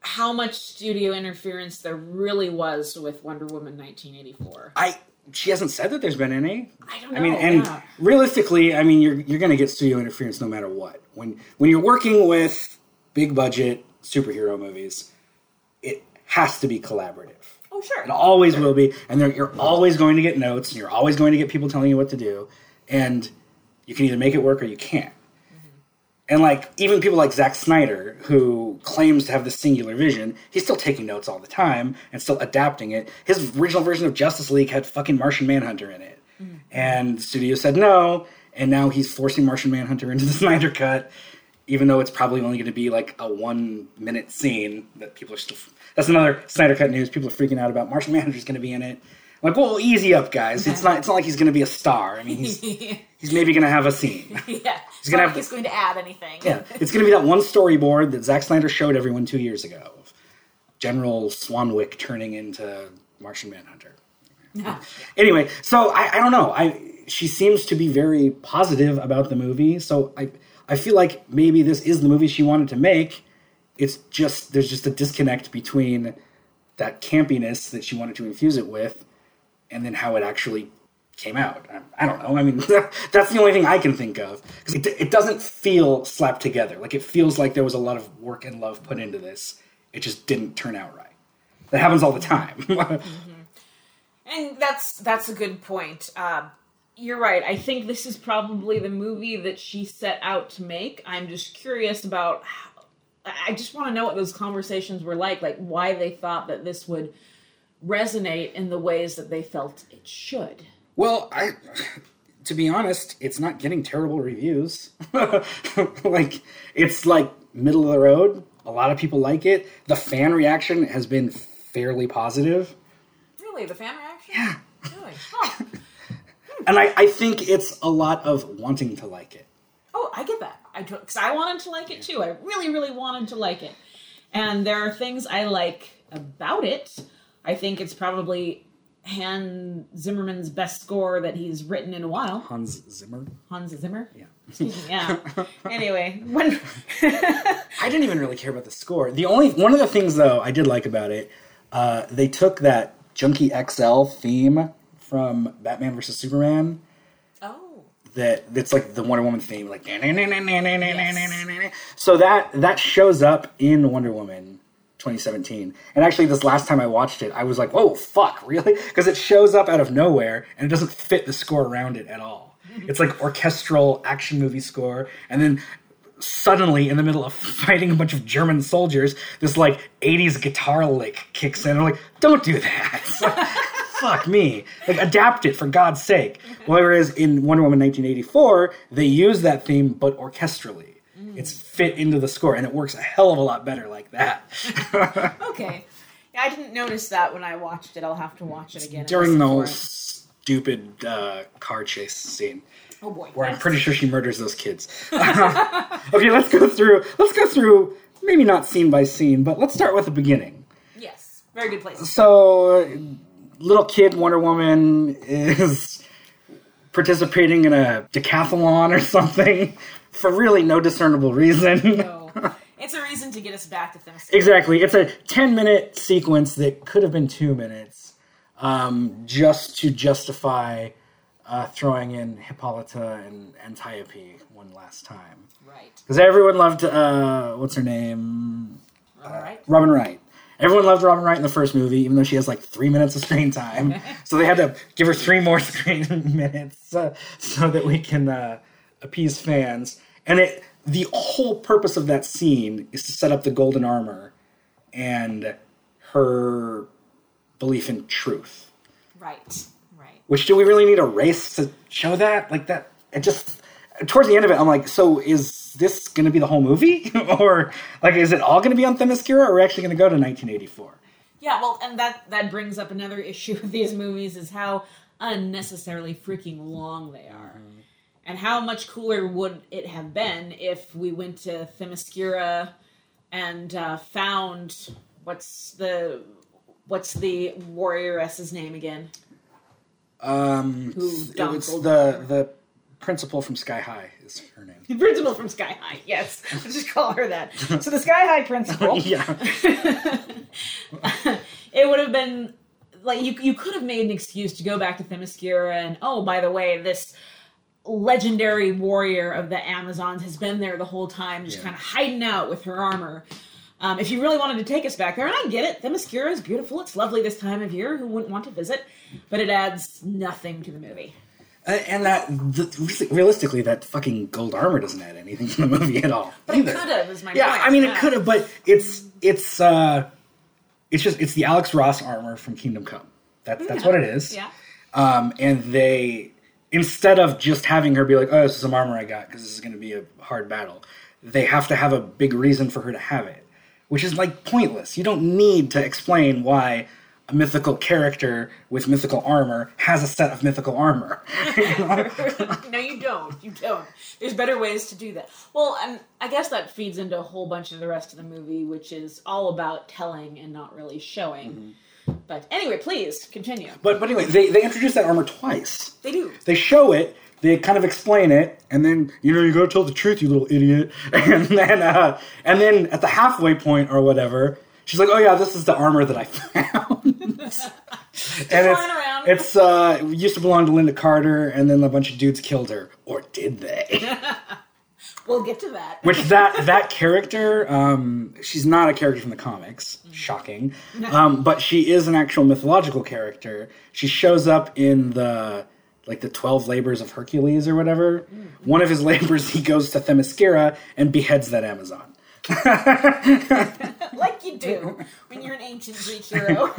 Speaker 2: how much studio interference there really was with Wonder Woman 1984.
Speaker 1: I she hasn't said that there's been any.
Speaker 2: I don't know.
Speaker 1: I mean, and
Speaker 2: yeah.
Speaker 1: realistically, I mean, you're you're going to get studio interference no matter what. When when you're working with big budget superhero movies, it has to be collaborative.
Speaker 2: oh sure.
Speaker 1: It always will be, and you're always going to get notes, and you're always going to get people telling you what to do, and you can either make it work or you can't. And like even people like Zack Snyder, who claims to have this singular vision, he's still taking notes all the time and still adapting it. His original version of Justice League had fucking Martian Manhunter in it, and the studio said no, and now he's forcing Martian Manhunter <laughs> into the Snyder cut, even though it's probably only going to be like a one minute scene that people are still. That's another Snyder cut news. People are freaking out about Martian Manhunter's going to be in it. Like, well, easy up, guys. It's not. It's not like he's going to be a star. I mean, he's <laughs> he's maybe going to have a scene.
Speaker 2: yeah, he's gonna
Speaker 1: have-
Speaker 2: like he's going to add anything.
Speaker 1: Yeah, it's going to be that one storyboard that Zack Snyder showed everyone two years ago of General Swanwick turning into Martian Manhunter. Yeah. <laughs> Anyway, so I, I don't know. I she seems to be very positive about the movie, so I I feel like maybe this is the movie she wanted to make. It's just there's just a disconnect between that campiness that she wanted to infuse it with, and then how it actually came out. I, don't know. I mean, <laughs> that's the only thing I can think of because it, it doesn't feel slapped together. Like it feels like there was a lot of work and love put into this. It just didn't turn out right. That happens all the time. <laughs>
Speaker 2: And that's that's a good point. Uh, you're right. I think this is probably the movie that she set out to make. I'm just curious about. How, I just want to know what those conversations were like. Like why they thought that this would resonate in the ways that they felt it should.
Speaker 1: Well, I to be honest, it's not getting terrible reviews. <laughs> like it's like middle of the road. A lot of people like it. The fan reaction has been fairly positive.
Speaker 2: Really, the fan reaction.
Speaker 1: Yeah.
Speaker 2: Really? Huh. <laughs>
Speaker 1: And I, I think it's a lot of wanting to like it.
Speaker 2: Oh, I get that. I
Speaker 3: because I wanted to like it too. I really, really wanted to like it. And there are things I like about it. I think it's probably Hans Zimmerman's best score that he's written in a while.
Speaker 1: Hans Zimmer.
Speaker 3: Hans Zimmer.
Speaker 1: Yeah.
Speaker 3: Excuse me, yeah. <laughs> anyway, when <laughs>
Speaker 1: I didn't even really care about the score. The only one of the things though I did like about it, uh, they took that Junkie XL theme from Batman vs Superman.
Speaker 2: oh,
Speaker 1: That that's like the Wonder Woman theme, like so that that shows up in Wonder Woman 2017. And actually, this last time I watched it, I was like, "Whoa, fuck, really?" <laughs> Because it shows up out of nowhere and it doesn't fit the score around it at all. It's like orchestral action movie score, and then suddenly in the middle of <laughs> fighting a bunch of German soldiers, this like 80s guitar lick kicks in. I'm like, don't do that. <laughs> Fuck me. Like adapt it for God's sake. Whereas in Wonder Woman 1984, they use that theme but orchestrally. It's fit into the score and it works a hell of a lot better like that. <laughs>
Speaker 2: okay. Yeah, I didn't notice that when I watched it. I'll have to watch it again.
Speaker 1: During the whole stupid uh, car chase scene.
Speaker 2: Oh boy.
Speaker 1: where I'm pretty sure she murders those kids. <laughs> okay, let's go through. Let's go through. Maybe not scene by scene, but let's start with the beginning.
Speaker 2: Yes. Very good place.
Speaker 1: So, little kid Wonder Woman is participating in a decathlon or something for really no discernible reason.
Speaker 2: So, <laughs> it's a reason to get us back to things.
Speaker 1: Exactly. It's a 10 minute sequence that could have been two minutes um, just to justify uh, throwing in Hippolyta and Antiope one last time.
Speaker 2: Right.
Speaker 1: Because everyone loved, uh, what's her name?
Speaker 2: All right.
Speaker 1: Robin Wright. Everyone loved Robin Wright in the first movie, even though she has like three minutes of screen time. <laughs> so they had to give her three more <laughs> screen minutes uh, so that we can uh, appease fans. And it, the whole purpose of that scene is to set up the golden armor and her belief in truth.
Speaker 2: Right. Right.
Speaker 1: Which do we really need a race to show that? Like that? It just towards the end of it, I'm like, so is this going to be the whole movie, <laughs> or like is it all going to be on Themyscira, or are we actually going to go to 1984?
Speaker 2: Yeah, well, and that that brings up another <laughs> issue of these movies is how unnecessarily freaking long they are. Mm-hmm. And how much cooler would it have been if we went to Themyscira and uh, found what's the what's the warrioress's name again?
Speaker 1: Um,
Speaker 2: Who
Speaker 1: it's the the principal from Sky High is her name.
Speaker 2: The <laughs> principal from Sky High. Yes, <laughs> let's just call her that. So the Sky High principal. <laughs>
Speaker 1: yeah,
Speaker 2: it would have been like you you could have made an excuse to go back to Themyscira and oh by the way this legendary warrior of the Amazons has been there the whole time just
Speaker 1: Yeah.
Speaker 2: kind of hiding out with her armor. Um, if you really wanted to take us back there, and I get it, Themyscira is beautiful. It's lovely this time of year. Who wouldn't want to visit? But it adds nothing to the movie.
Speaker 1: Uh, and that the, realistically, that fucking gold armor doesn't add anything to the movie at all.
Speaker 2: But
Speaker 1: either.
Speaker 2: it could have, is my
Speaker 1: Yeah,
Speaker 2: point.
Speaker 1: I mean, it could have, but it's it's uh, it's just it's the Alex Ross armor from Kingdom Come. That, that's
Speaker 2: Yeah.
Speaker 1: what it is.
Speaker 2: Yeah.
Speaker 1: Um, and they instead of just having her be like, "Oh, this is some armor I got because this is going to be a hard battle," they have to have a big reason for her to have it, which is like pointless. You don't need to explain why a mythical character with mythical armor has a set of mythical armor. <laughs> <laughs>
Speaker 2: no, you don't. You don't. There's better ways to do that. Well, and I guess that feeds into a whole bunch of the rest of the movie, which is all about telling and not really showing. Mm-hmm. But anyway, please continue.
Speaker 1: but but anyway, they they introduce that armor twice.
Speaker 2: They do.
Speaker 1: They show it. They kind of explain it, and then you know you gotta tell the truth, you little idiot. <laughs> And then uh, and then at the halfway point or whatever, she's like, "Oh yeah, this is the armor that I <laughs> found." and it's
Speaker 2: around.
Speaker 1: it's uh, it used to belong to Lynda Carter, and then a bunch of dudes killed her, or did they? <laughs>
Speaker 2: We'll get to that.
Speaker 1: Which <laughs> that that character, um, she's not a character from the comics. Shocking, um, but she is an actual mythological character. She shows up in the like the twelve labors of Hercules or whatever. One of his <laughs> labors, he goes to Themyscira and beheads that Amazon. <laughs>
Speaker 2: like you do when you're an ancient Greek hero.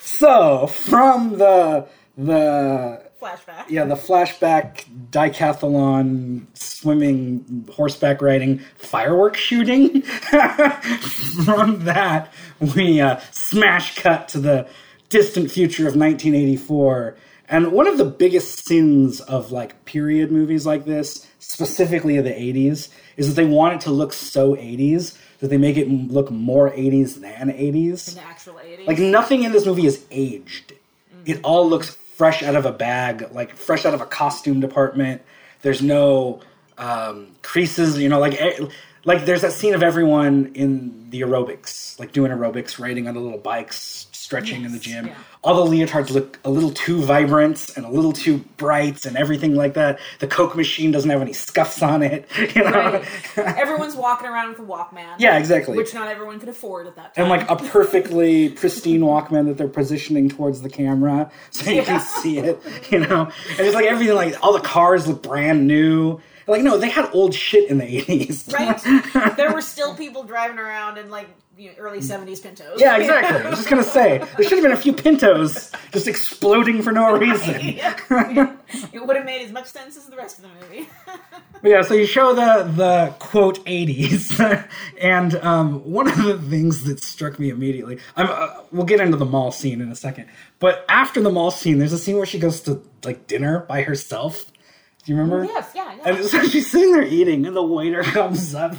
Speaker 1: So from the the
Speaker 2: Flashback.
Speaker 1: yeah the flashback decathlon swimming horseback riding fireworks shooting <laughs> from that we uh, smash cut to the distant future of 1984 and one of the biggest sins of like period movies like this specifically of the 80s is that they want it to look so 80s that they make it look more 80s than 80s
Speaker 2: The actual 80s.
Speaker 1: like nothing in this movie is aged. It all looks fresh out of a bag, like fresh out of a costume department. There's no um, creases, you know, like eh, like there's that scene of everyone in the aerobics, like doing aerobics, riding on the little bikes, stretching in the gym.
Speaker 2: yeah.
Speaker 1: All the leotards look a little too vibrant and a little too bright and everything like that. The Coke machine doesn't have any scuffs on it, <laughs> you know.
Speaker 2: Right. Everyone's walking around with a Walkman.
Speaker 1: Yeah, exactly.
Speaker 2: Which not everyone could afford at that time.
Speaker 1: and like a perfectly pristine Walkman that they're positioning towards the camera so you
Speaker 2: Yeah.
Speaker 1: can see it, you know. And it's like everything, like all the cars look brand new. Like no, they had old shit in the eighties.
Speaker 2: right? <laughs> there were still people driving around in like you know, early 70s Pintos.
Speaker 1: Yeah, exactly. I was just gonna say there should have been a few Pintos just exploding for no <laughs> reason.
Speaker 2: Yeah. <laughs> it would have made as much sense as the rest of the movie. <laughs>
Speaker 1: But yeah, so you show the the quote eighties, and um, one of the things that struck me immediately. I'm, uh, we'll get into the mall scene in a second, but after the mall scene, there's a scene where she goes to like dinner by herself. Do you remember?
Speaker 2: yes, yeah, yeah.
Speaker 1: And so she's sitting there eating, and the waiter comes up.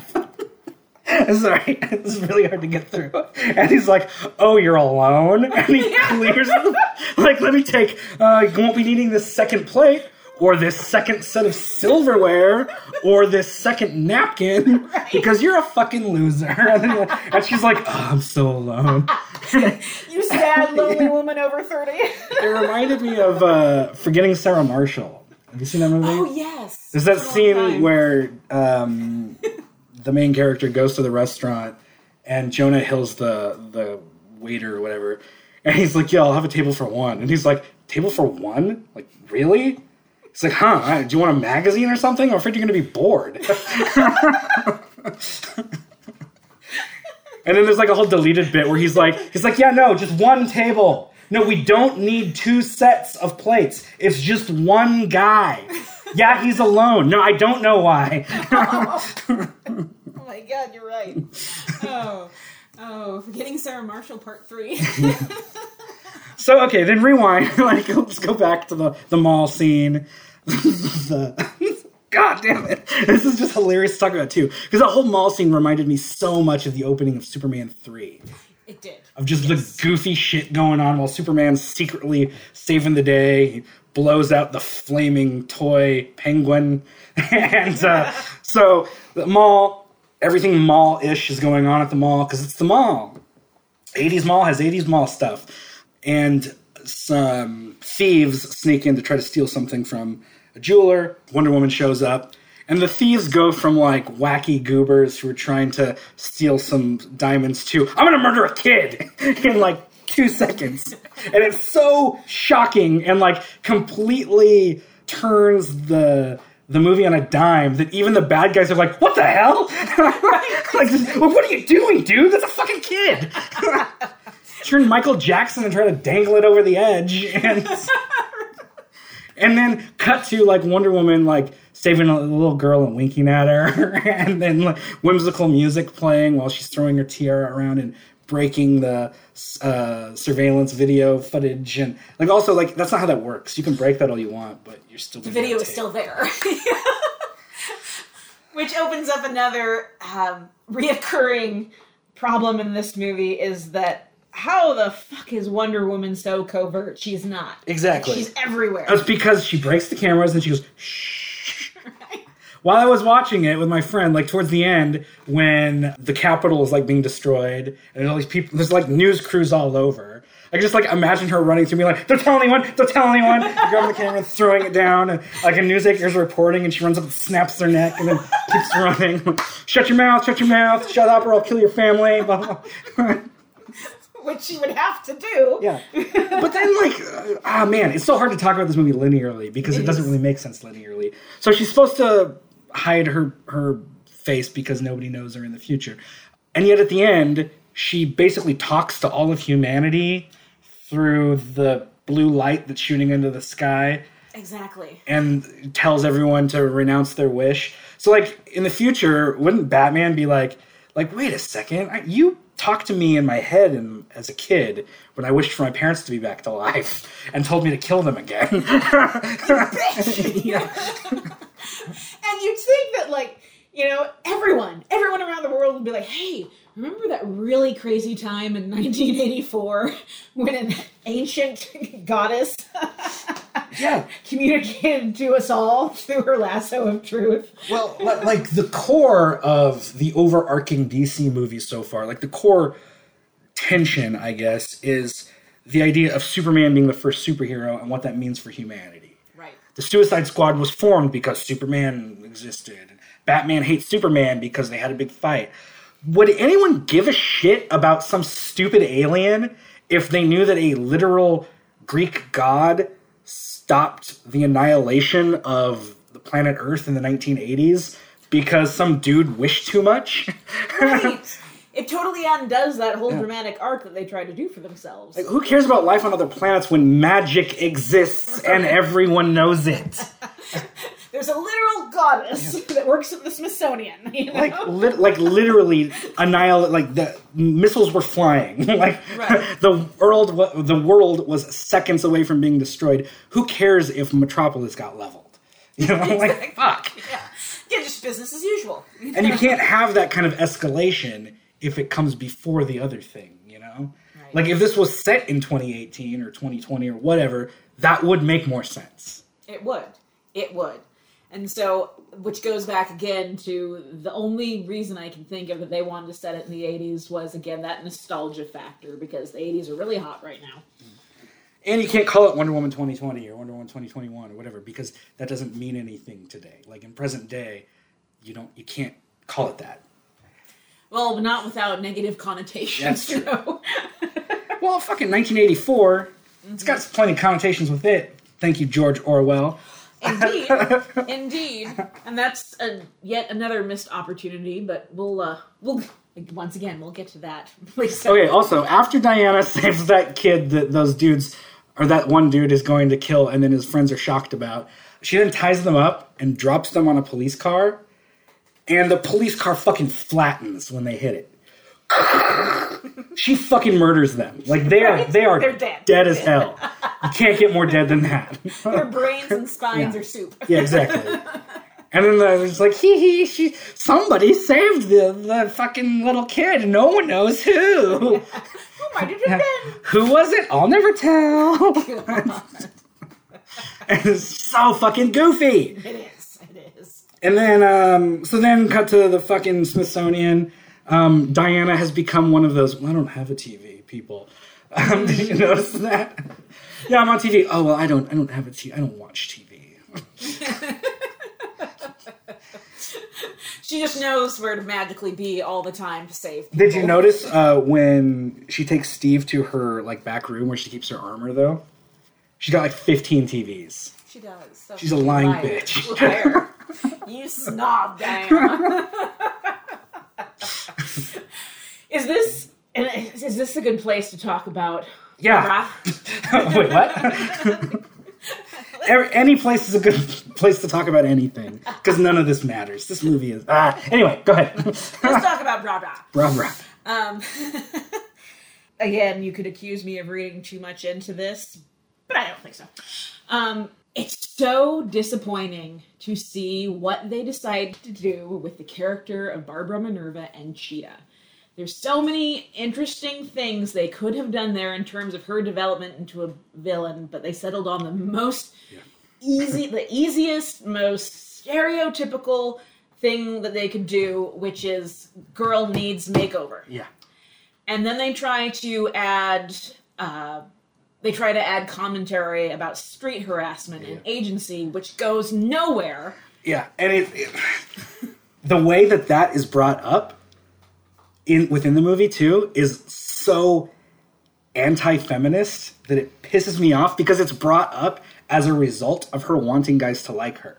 Speaker 1: <laughs> Sorry, <laughs> it's really hard to get through. And he's like, "Oh, you're alone," and he <laughs> clears the like. Let me take. Uh, you won't be needing this second plate, or this second set of silverware, or this second napkin, because you're a fucking loser. And, and she's like, oh, "I'm so alone."
Speaker 2: you sad, lonely woman over 30.
Speaker 1: It reminded me of uh, Forgetting Sarah Marshall. Have you seen that movie?
Speaker 2: oh, yes.
Speaker 1: There's that
Speaker 2: It's been a long
Speaker 1: scene
Speaker 2: time.
Speaker 1: where um, the main character goes to the restaurant and Jonah Hill's the the waiter or whatever, and he's like, "Yeah, I'll have a table for one," and he's like, "Table for one? Like really?" He's like, "Huh? Do you want a magazine or something? I'm afraid you're to be bored." <laughs> And then there's like a whole deleted bit where he's like, he's like, yeah, no, just one table. No, we don't need two sets of plates. It's just one guy. Yeah, he's alone. No, I don't know why. <laughs>
Speaker 2: Oh my god, you're right. Oh. Oh, forgetting Sarah Marshall part three. <laughs>
Speaker 1: So okay, then rewind. <laughs> like, let's go back to the the mall scene. the, God damn it! This is just hilarious to talk about too, because that whole mall scene reminded me so much of the opening of Superman three.
Speaker 2: it did.
Speaker 1: of just the goofy shit going on while Superman's secretly saving the day. Blows out the flaming toy penguin. <laughs> and uh, so the mall, everything mall ish is going on at the mall because it's the mall. 80s mall has 80s mall stuff. And some thieves sneak in to try to steal something from a jeweler. Wonder Woman shows up. And the thieves go from like wacky goobers who are trying to steal some diamonds to I'm gonna murder a kid <laughs> in like two seconds. And it's so shocking and like completely turns the the movie on a dime that even the bad guys are like, what the hell? <laughs> like, what are you doing, dude? That's a fucking kid. <laughs> Turn Michael Jackson and try to dangle it over the edge and <laughs> and then cut to like Wonder Woman like saving a little girl and winking at her, and then like whimsical music playing while she's throwing her tiara around and breaking the uh, surveillance video footage and like also like that's not how that works. You can break that all you want, but you're still
Speaker 2: the video is still there. <laughs> Which opens up another um, reoccurring problem in this movie is that how the fuck is Wonder Woman so covert? She's not.
Speaker 1: Exactly.
Speaker 2: She's everywhere.
Speaker 1: That's because she breaks the cameras and she goes shh. While I was watching it with my friend, like towards the end, when the Capitol is like being destroyed and all these people, there's like news crews all over. I just like imagine her running through me like, don't tell anyone, don't tell anyone. Grabbing the camera and throwing it down, and like a news anchor's reporting, and she runs up and snaps their neck, and then keeps running. shut your mouth, shut your mouth, shut up, or I'll kill your family. Blah, blah. <laughs>
Speaker 2: Which she would have to do.
Speaker 1: Yeah, but then like, uh, ah man, it's so hard to talk about this movie linearly because it,
Speaker 2: It
Speaker 1: doesn't really make sense linearly. So she's supposed to hide her her face because nobody knows her in the future, and yet at the end, she basically talks to all of humanity through the blue light that's shooting into the sky
Speaker 2: Exactly.
Speaker 1: and tells everyone to renounce their wish. So, like in the future, wouldn't Batman be like, like, wait a second, I, you talked to me in my head and as a kid when I wished for my parents to be back to life and told me to kill them again. <laughs> yeah. <laughs>
Speaker 2: And you'd think that, like, you know, everyone, everyone around the world would be like, hey, remember that really crazy time in <laughs> 1984 when an ancient <laughs> goddess <laughs>
Speaker 1: yeah.
Speaker 2: communicated to us all through her lasso of truth?
Speaker 1: Well, li- like the core of the overarching DC movie so far, like the core tension, I guess, is the idea of Superman being the first superhero and what that means for humanity. The Suicide Squad was formed because Superman existed. Batman hates Superman because they had a big fight. Would anyone give a shit about some stupid alien if they knew that a literal Greek god stopped the annihilation of the planet Earth in the 1980s because some dude wished too much? <laughs>
Speaker 2: Right. It totally undoes that whole dramatic arc that they tried to do for themselves.
Speaker 1: Like, who cares about life on other planets when magic exists <laughs> and everyone knows it? <laughs>
Speaker 2: There's a literal goddess <laughs> that works at the Smithsonian. You know?
Speaker 1: like lit, like literally annihilate like the missiles were flying like
Speaker 2: Right.
Speaker 1: the world the world was seconds away from being destroyed who cares if metropolis got leveled you know like fuck
Speaker 2: yeah. yeah, just business as usual.
Speaker 1: and you can't have that kind of escalation if it comes before the other thing you know
Speaker 2: Right.
Speaker 1: like if this was set in 2018 or 2020 or whatever that would make more sense
Speaker 2: It would. It would. And so, which goes back again to the only reason I can think of that they wanted to set it in the 80s was, again, that nostalgia factor because the 80s are really hot right now.
Speaker 1: and you can't call it Wonder Woman 2020 or Wonder Woman 2021 or whatever because that doesn't mean anything today. Like in present day, you don't you can't call it that.
Speaker 2: Well, not without negative connotations,
Speaker 1: That's true. <laughs> Well, fucking 1984, it's got plenty of connotations with it. Thank you, George Orwell.
Speaker 2: Indeed. <laughs> Indeed. And that's a, yet another missed opportunity, but we'll, uh, we'll, once again, we'll get to that. <laughs>
Speaker 1: Okay, also, after Diana saves that kid that those dudes or that one dude is going to kill and then his friends are shocked about, she then ties them up and drops them on a police car, and the police car fucking flattens when they hit it. <laughs> she fucking murders them. Like they are
Speaker 2: Right?
Speaker 1: they are
Speaker 2: They're dead.
Speaker 1: as hell. You can't get more dead than that. <laughs>
Speaker 2: Their brains and spines
Speaker 1: Yeah.
Speaker 2: are soup.
Speaker 1: yeah, exactly. And then the, it's like, hee hee, she, somebody saved the, the fucking little kid. No one knows who. <laughs>
Speaker 2: Who might it have been?
Speaker 1: Who was it? I'll never tell. and it's so fucking goofy.
Speaker 2: It is.
Speaker 1: And then, um, so then cut to the fucking Smithsonian. Um, Diana has become one of those, well, I don't have a TV people. <laughs> Um, did you notice that? Yeah, I'm on TV. Oh, well, I don't, I don't have a TV. I don't watch TV. <laughs>
Speaker 2: She just knows where to magically be all the time to save people.
Speaker 1: Did you notice uh, when she takes Steve to her like back room where she keeps her armor though? She's got like 15 TVs.
Speaker 2: She does. So
Speaker 1: She's a lying
Speaker 2: liar.
Speaker 1: bitch.
Speaker 2: Liar. <laughs> you snob, Diana. is this is this a good place to talk about?
Speaker 1: Yeah. <laughs> Wait, what? Any place is a good place to talk about anything because none of this matters. This movie is ah. Anyway, go ahead.
Speaker 2: Let's talk about Bra Bra.
Speaker 1: Bra, bra.
Speaker 2: Um, <laughs> again, you could accuse me of reading too much into this, but I don't think so. Um, it's so disappointing to see what they decide to do with the character of Barbara Minerva and Cheetah. There's so many interesting things they could have done there in terms of her development into a villain, but they settled on the most easy, the easiest, most stereotypical thing that they could do, which is girl needs makeover
Speaker 1: Yeah.
Speaker 2: and then they try to add uh, they try to add commentary about street harassment and agency which goes nowhere.
Speaker 1: Yeah, and it, it the way that that is brought up in within the movie too is so anti-feminist that it pisses me off because it's brought up as a result of her wanting guys to like her.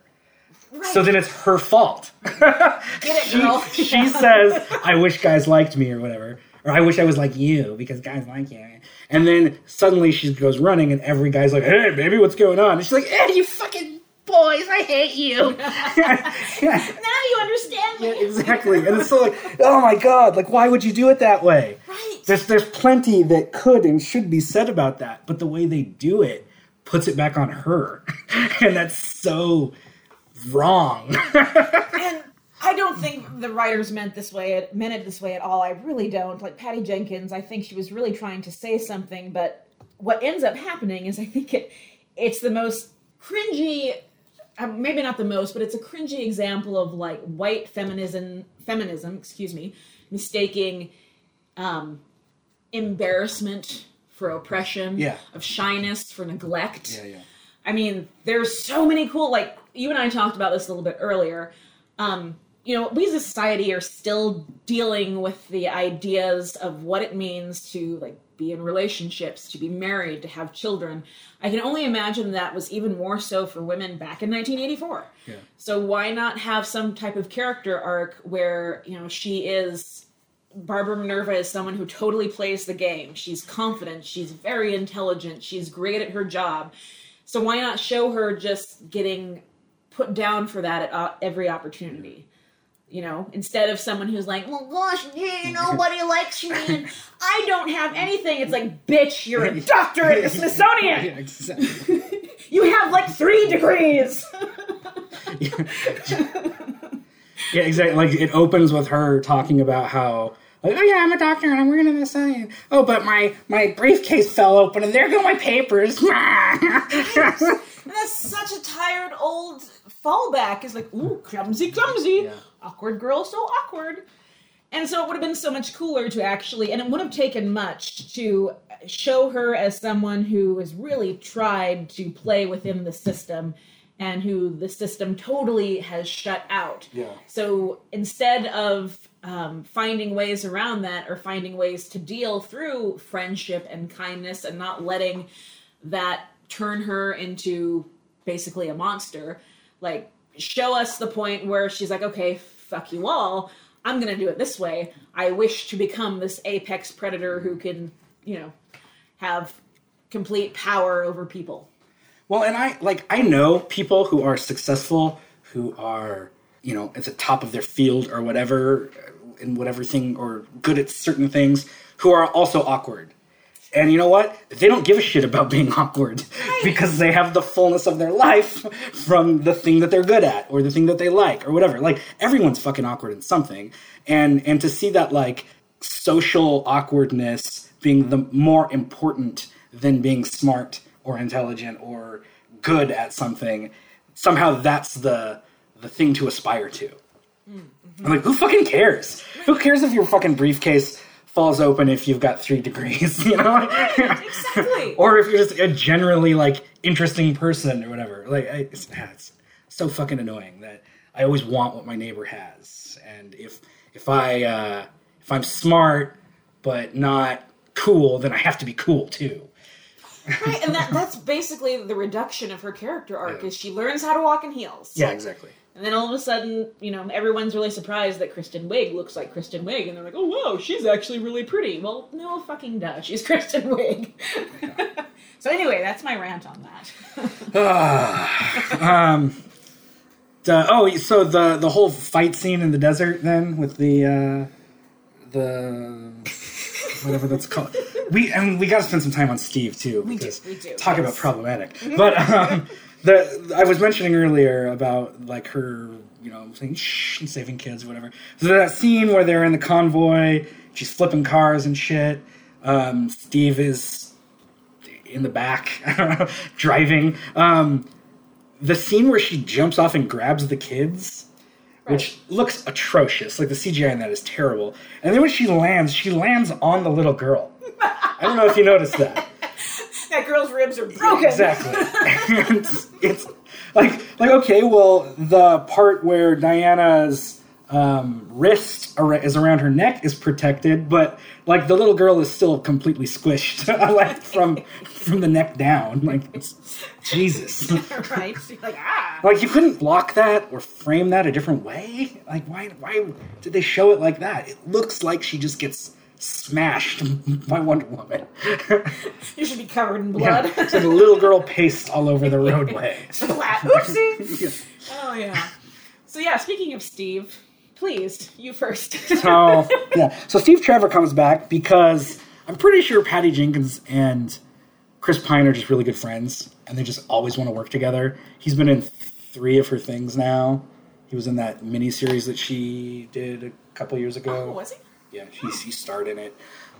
Speaker 1: So then it's her fault.
Speaker 2: get it <laughs>
Speaker 1: She, she says, "I wish guys liked me" or whatever, or "I wish I was like you because guys like you." And then suddenly she goes running, and every guy's like, "Hey, baby, what's going on?" And she's like, "Eh, you fucking boys, I hate you." <laughs> <laughs>
Speaker 2: now you understand me
Speaker 1: exactly. And it's so like, oh my god, like why would you do it that way?
Speaker 2: right
Speaker 1: There's there's plenty that could and should be said about that, but the way they do it puts it back on her. <laughs> and that's so wrong.
Speaker 2: and I don't think the writers meant this way meant it this way at all. I really don't. Like Patty Jenkins, I think she was really trying to say something, but what ends up happening is I think it it's the most cringy uh, maybe not the most, but it's a cringy example of like white feminism feminism, excuse me, mistaking um embarrassment for oppression,
Speaker 1: Yeah.
Speaker 2: of shyness for neglect.
Speaker 1: yeah.
Speaker 2: I mean, there's so many cool like you and I talked about this a little bit earlier. Um, you know, we as a society are still dealing with the ideas of what it means to like be in relationships, to be married, to have children. I can only imagine that was even more so for women back in 1984.
Speaker 1: Yeah.
Speaker 2: So why not have some type of character arc where, you know, she is Barbara Minerva is someone who totally plays the game. She's confident, she's very intelligent, she's great at her job. So why not show her just getting put down for that at uh, every opportunity? You know, instead of someone who's like, "Well, gosh, gee, <laughs> nobody likes me, and I don't have anything." It's like, "Bitch, you're a doctor at the Smithsonian. <laughs>
Speaker 1: Yeah, exactly. <laughs>
Speaker 2: You have like three degrees."
Speaker 1: Yeah, exactly. Like it opens with her talking about how, like, oh yeah, I'm a doctor and I'm working in the science. Oh, but my my briefcase fell open and there go my papers.
Speaker 2: And that's such a tired old fallback. Is like, ooh, clumsy, clumsy,
Speaker 1: Yeah.
Speaker 2: awkward girl, so awkward. And so it would have been so much cooler to actually, and it wouldn't have taken much to show her as someone who has really tried to play within the system and who the system totally has shut out.
Speaker 1: Yeah.
Speaker 2: So instead of um, finding ways around that or finding ways to deal through friendship and kindness and not letting that turn her into basically a monster, like show us the point where she's like, okay, fuck you all. I'm to do it this way. I wish to become this apex predator who can, you know, have complete power over people.
Speaker 1: Well, and I like I know people who are successful, who are you know at the top of their field or whatever, in whatever thing or good at certain things, who are also awkward. And you know what? They don't give a shit about being <laughs> awkward because they have the fullness of their life <laughs> from the thing that they're good at or the thing that they like or whatever. Like everyone's fucking awkward in something. And and to see that like social awkwardness being the more important than being smart or intelligent or good at something, somehow that's the the thing to aspire to. I'm like, who fucking cares? Who cares if your fucking briefcase falls open if you've got three degrees, <laughs> you know?
Speaker 2: Exactly. <laughs>
Speaker 1: or if you're just a generally like interesting person or whatever. Like, I, it's, it's so fucking annoying that I always want what my neighbor has, and if if I uh, if I'm smart but not cool, then I have to be cool too.
Speaker 2: right, and that, <laughs> that's basically the reduction of her character arc
Speaker 1: Yeah.
Speaker 2: is she learns how to walk in heels.
Speaker 1: Yeah, exactly.
Speaker 2: And then all of a sudden, you know, everyone's really surprised that Kristen Wiig looks like Kristen Wiig, and they're like, "Oh wow, she's actually really pretty." Well, no fucking duh, she's <laughs> Kristen Wiig. <laughs> so anyway, that's my rant on that. <laughs>
Speaker 1: um, the, oh, so the the whole fight scene in the desert then with the uh, the whatever that's called. We and we got to spend some time on Steve too.
Speaker 2: We do,
Speaker 1: because
Speaker 2: we do,
Speaker 1: Talk
Speaker 2: yes.
Speaker 1: about problematic. But um, the I was mentioning earlier about like her, you know, saying shh and saving kids, or whatever. So that scene where they're in the convoy, she's flipping cars and shit. Um, Steve is in the back <laughs> driving. Um, the scene where she jumps off and grabs the kids, which looks atrocious. Like the CGI in that is terrible. And then when she lands, she lands on the little girl. I don't know if you noticed that.
Speaker 2: Ribs are broken.
Speaker 1: Exactly. and <laughs> <laughs> it's like like okay, well the part where Diana's um, wrist is around her neck is protected, but like the little girl is still completely squished, <laughs> like from from the neck down. Like it's Jesus.
Speaker 2: right? You're like, ah.
Speaker 1: Like you couldn't block that or frame that a different way. Like why why did they show it like that? It looks like she just gets smashed by Wonder Woman.
Speaker 2: You should be covered in
Speaker 1: yeah,
Speaker 2: blood.
Speaker 1: it's like a little girl paste all over the roadway. <laughs>
Speaker 2: Splat. Oopsie. <laughs> Oh, yeah. So, yeah, speaking of Steve, please, you first. <laughs>
Speaker 1: So yeah, so Steve Trevor comes back because I'm pretty sure Patty Jenkins and Chris Pine are just really good friends, and they just always want to work together. He's been in three of her things now. He was in that mini series that she did a couple years ago.
Speaker 2: Oh, was he?
Speaker 1: Yeah, he, he starred in it.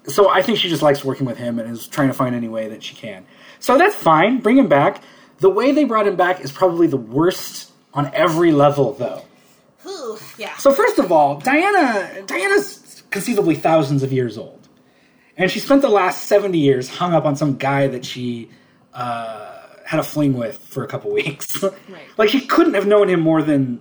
Speaker 1: So I think she just likes working with him and is trying to find any way that she can. So that's fine. Bring him back. The way they brought him back is probably the worst on every level, though.
Speaker 2: Ooh, yeah.
Speaker 1: So first of all, Diana Diana's conceivably thousands of years old, and she spent the last seventy years hung up on some guy that she uh, had a fling with for a couple <laughs> weeks.
Speaker 2: Right.
Speaker 1: like she couldn't have known him more than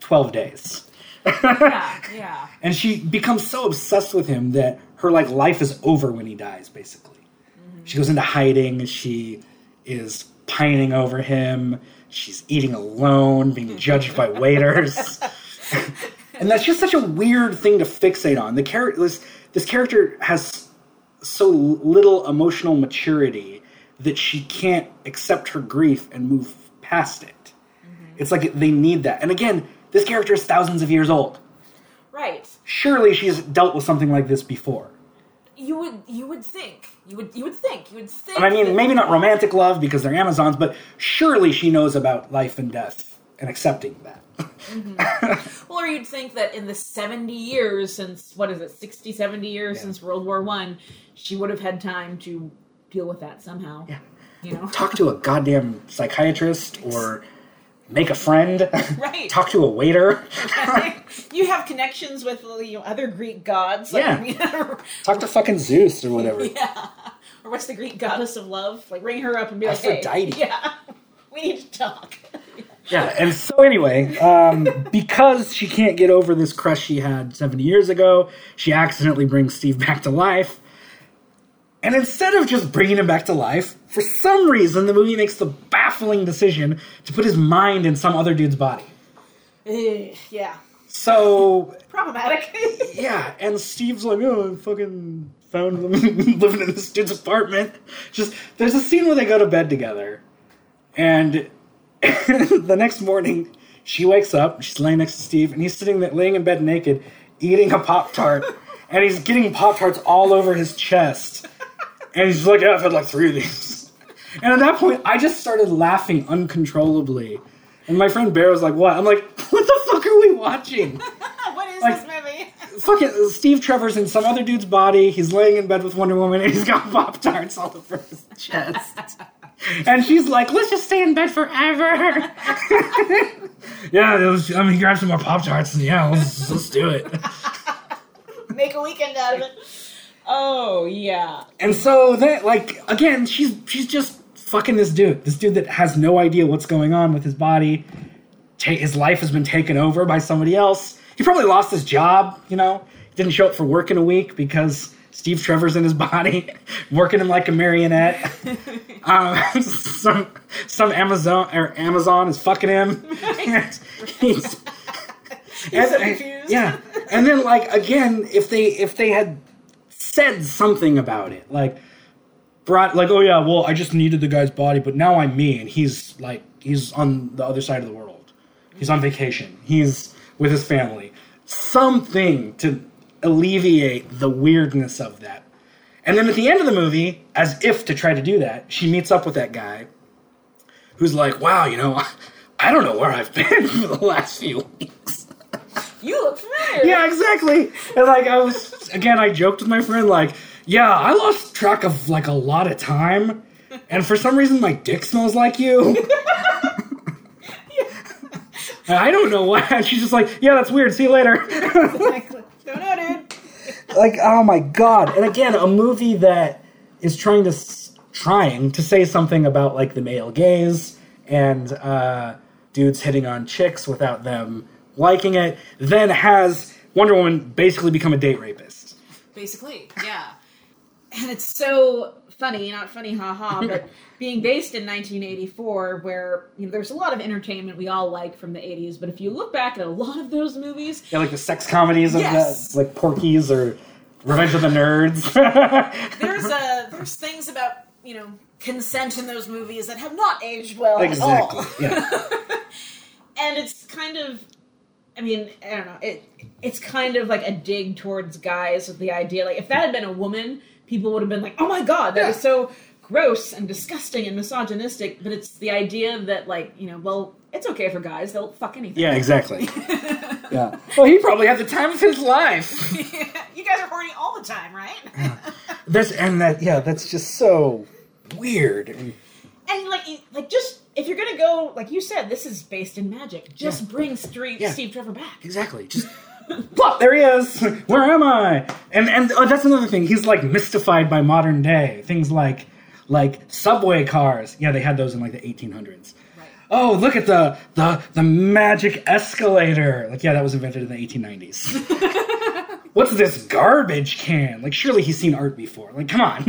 Speaker 1: twelve days.
Speaker 2: Yeah, <laughs> yeah.
Speaker 1: and she becomes so obsessed with him that her like life is over when he dies basically. Mm-hmm. She goes into hiding she is pining over him. She's eating alone being judged by <laughs> waiters. <laughs> And that's just such a weird thing to fixate on. The character this, this character has so little emotional maturity that she can't accept her grief and move past it. Mm-hmm. It's like they need that. And again this character is thousands of years old
Speaker 2: Right.
Speaker 1: surely she's dealt with something like this before.
Speaker 2: You would you would think. You would you would think. You would think.
Speaker 1: And I mean, maybe not romantic love because they're Amazons, but surely she knows about life and death and accepting that. Mm-hmm.
Speaker 2: Well, or you'd think that in the 70 years since, what is it, 60, 70 years
Speaker 1: Yeah.
Speaker 2: since World War One, she would have had time to deal with that somehow.
Speaker 1: Yeah.
Speaker 2: You know?
Speaker 1: Talk to a goddamn psychiatrist or make a friend. <laughs>
Speaker 2: Right.
Speaker 1: Talk to a waiter.
Speaker 2: you have connections with you know, other Greek gods. Like,
Speaker 1: Yeah. <laughs> Talk to fucking Zeus or whatever. <laughs>
Speaker 2: yeah. Or what's the Greek goddess of love? Like, ring her up and be like,
Speaker 1: Aphrodite.
Speaker 2: hey. Yeah. We need to talk.
Speaker 1: Yeah, and so anyway, um, because she can't get over this crush she had 70 years ago, she accidentally brings Steve back to life. And instead of just bringing him back to life, for some reason, the movie makes the baffling decision to put his mind in some other dude's body.
Speaker 2: Eh, yeah.
Speaker 1: So, <laughs>
Speaker 2: Problematic. <laughs>
Speaker 1: yeah, and Steve's like, oh, I fucking found them <laughs> living in this dude's apartment. Just, there's a scene where they go to bed together, and the next morning, she wakes up, she's laying next to Steve, and he's sitting there, laying in bed naked, eating a Pop Tart, and he's getting Pop Tarts all over his chest. And he's like, yeah, I've had like three of these. <laughs> And at that point, I just started laughing uncontrollably. And my friend Bear was like, what? I'm like, <laughs> what the fuck are we watching? <laughs>
Speaker 2: what is
Speaker 1: Like-
Speaker 2: this movie?
Speaker 1: Fucking Steve Trevor's in some other dude's body. He's laying in bed with Wonder Woman, and he's got Pop Tarts all over his chest. And she's like, "Let's just stay in bed forever." yeah, it was, I mean, grab some more Pop Tarts, and yeah, let's, let's do it.
Speaker 2: Make a weekend out of it. Oh, yeah.
Speaker 1: And so that, like, again, she's she's just fucking this dude. This dude that has no idea what's going on with his body. Ta his life has been taken over by somebody else. He probably lost his job. You know, didn't show up for work in a week because Steve Trevor's in his <laughs> body, working him like a marionette. <laughs> um, <laughs> some some Amazon or Amazon is fucking him. He's- and-
Speaker 2: so confused.
Speaker 1: yeah, and then like again, if they if they had said something about it, like brought like, oh yeah, well I just needed the guy's body, but now I'm me, and he's like he's on the other side of the world. He's on vacation. He's with his family. Something to alleviate the weirdness of that. And then at the end of the movie, as if to try to do that, she meets up with that guy who's like, wow, you know, <laughs> I don't know where I've been <laughs> for the last few weeks.
Speaker 2: You look familiar.
Speaker 1: Yeah, exactly. And like I was again, I joked with my friend, like, yeah, I lost track of like a lot of time. And for some reason my dick smells like you. <laughs> I don't know why. And <laughs> she's just like, yeah, that's weird. See you later.
Speaker 2: Exactly. Don't know, dude.
Speaker 1: like, oh my god. And again, a movie that is trying to trying to say something about like the male gaze and uh, dudes hitting on chicks without them liking it, then has Wonder Woman basically become a date rapist.
Speaker 2: Basically, yeah. And it's so funny, not funny, haha, <laughs> but being based in 1984, where you know there's a lot of entertainment we all like from the 80s, but if you look back at a lot of those movies,
Speaker 1: Yeah, like the sex comedies of
Speaker 2: Yes.
Speaker 1: the, like Porky's or Revenge of the Nerds. <laughs>
Speaker 2: there's uh there's things about you know consent in those movies that have not aged well
Speaker 1: exactly.
Speaker 2: at all.
Speaker 1: Yeah. <laughs>
Speaker 2: and it's kind of i mean i don't know it it's kind of like a dig towards guys with the idea like if that had been a woman people would have been like oh my god that is
Speaker 1: Yeah.
Speaker 2: so gross and disgusting and misogynistic but it's the idea that like you know well it's okay for guys they'll fuck anything
Speaker 1: Yeah, exactly. <laughs> yeah. Well, he probably had the time of his life. <laughs>
Speaker 2: you guys are horny all the time right
Speaker 1: That's and that yeah, that's just so weird. And-
Speaker 2: and like like just if you're gonna go like you said this is based in magic just
Speaker 1: Yeah.
Speaker 2: bring Steve,
Speaker 1: Yeah.
Speaker 2: Steve Trevor back
Speaker 1: Exactly. Just <laughs> plop, there he is. <laughs> Where am I? And and oh, that's another thing. He's like mystified by modern day things like like subway cars. Yeah, they had those in like the 1800s.
Speaker 2: Right.
Speaker 1: Oh, look at the the the magic escalator. Like yeah, that was invented in the 1890s. <laughs> What's this garbage can? Like surely he's seen art before. Like come on.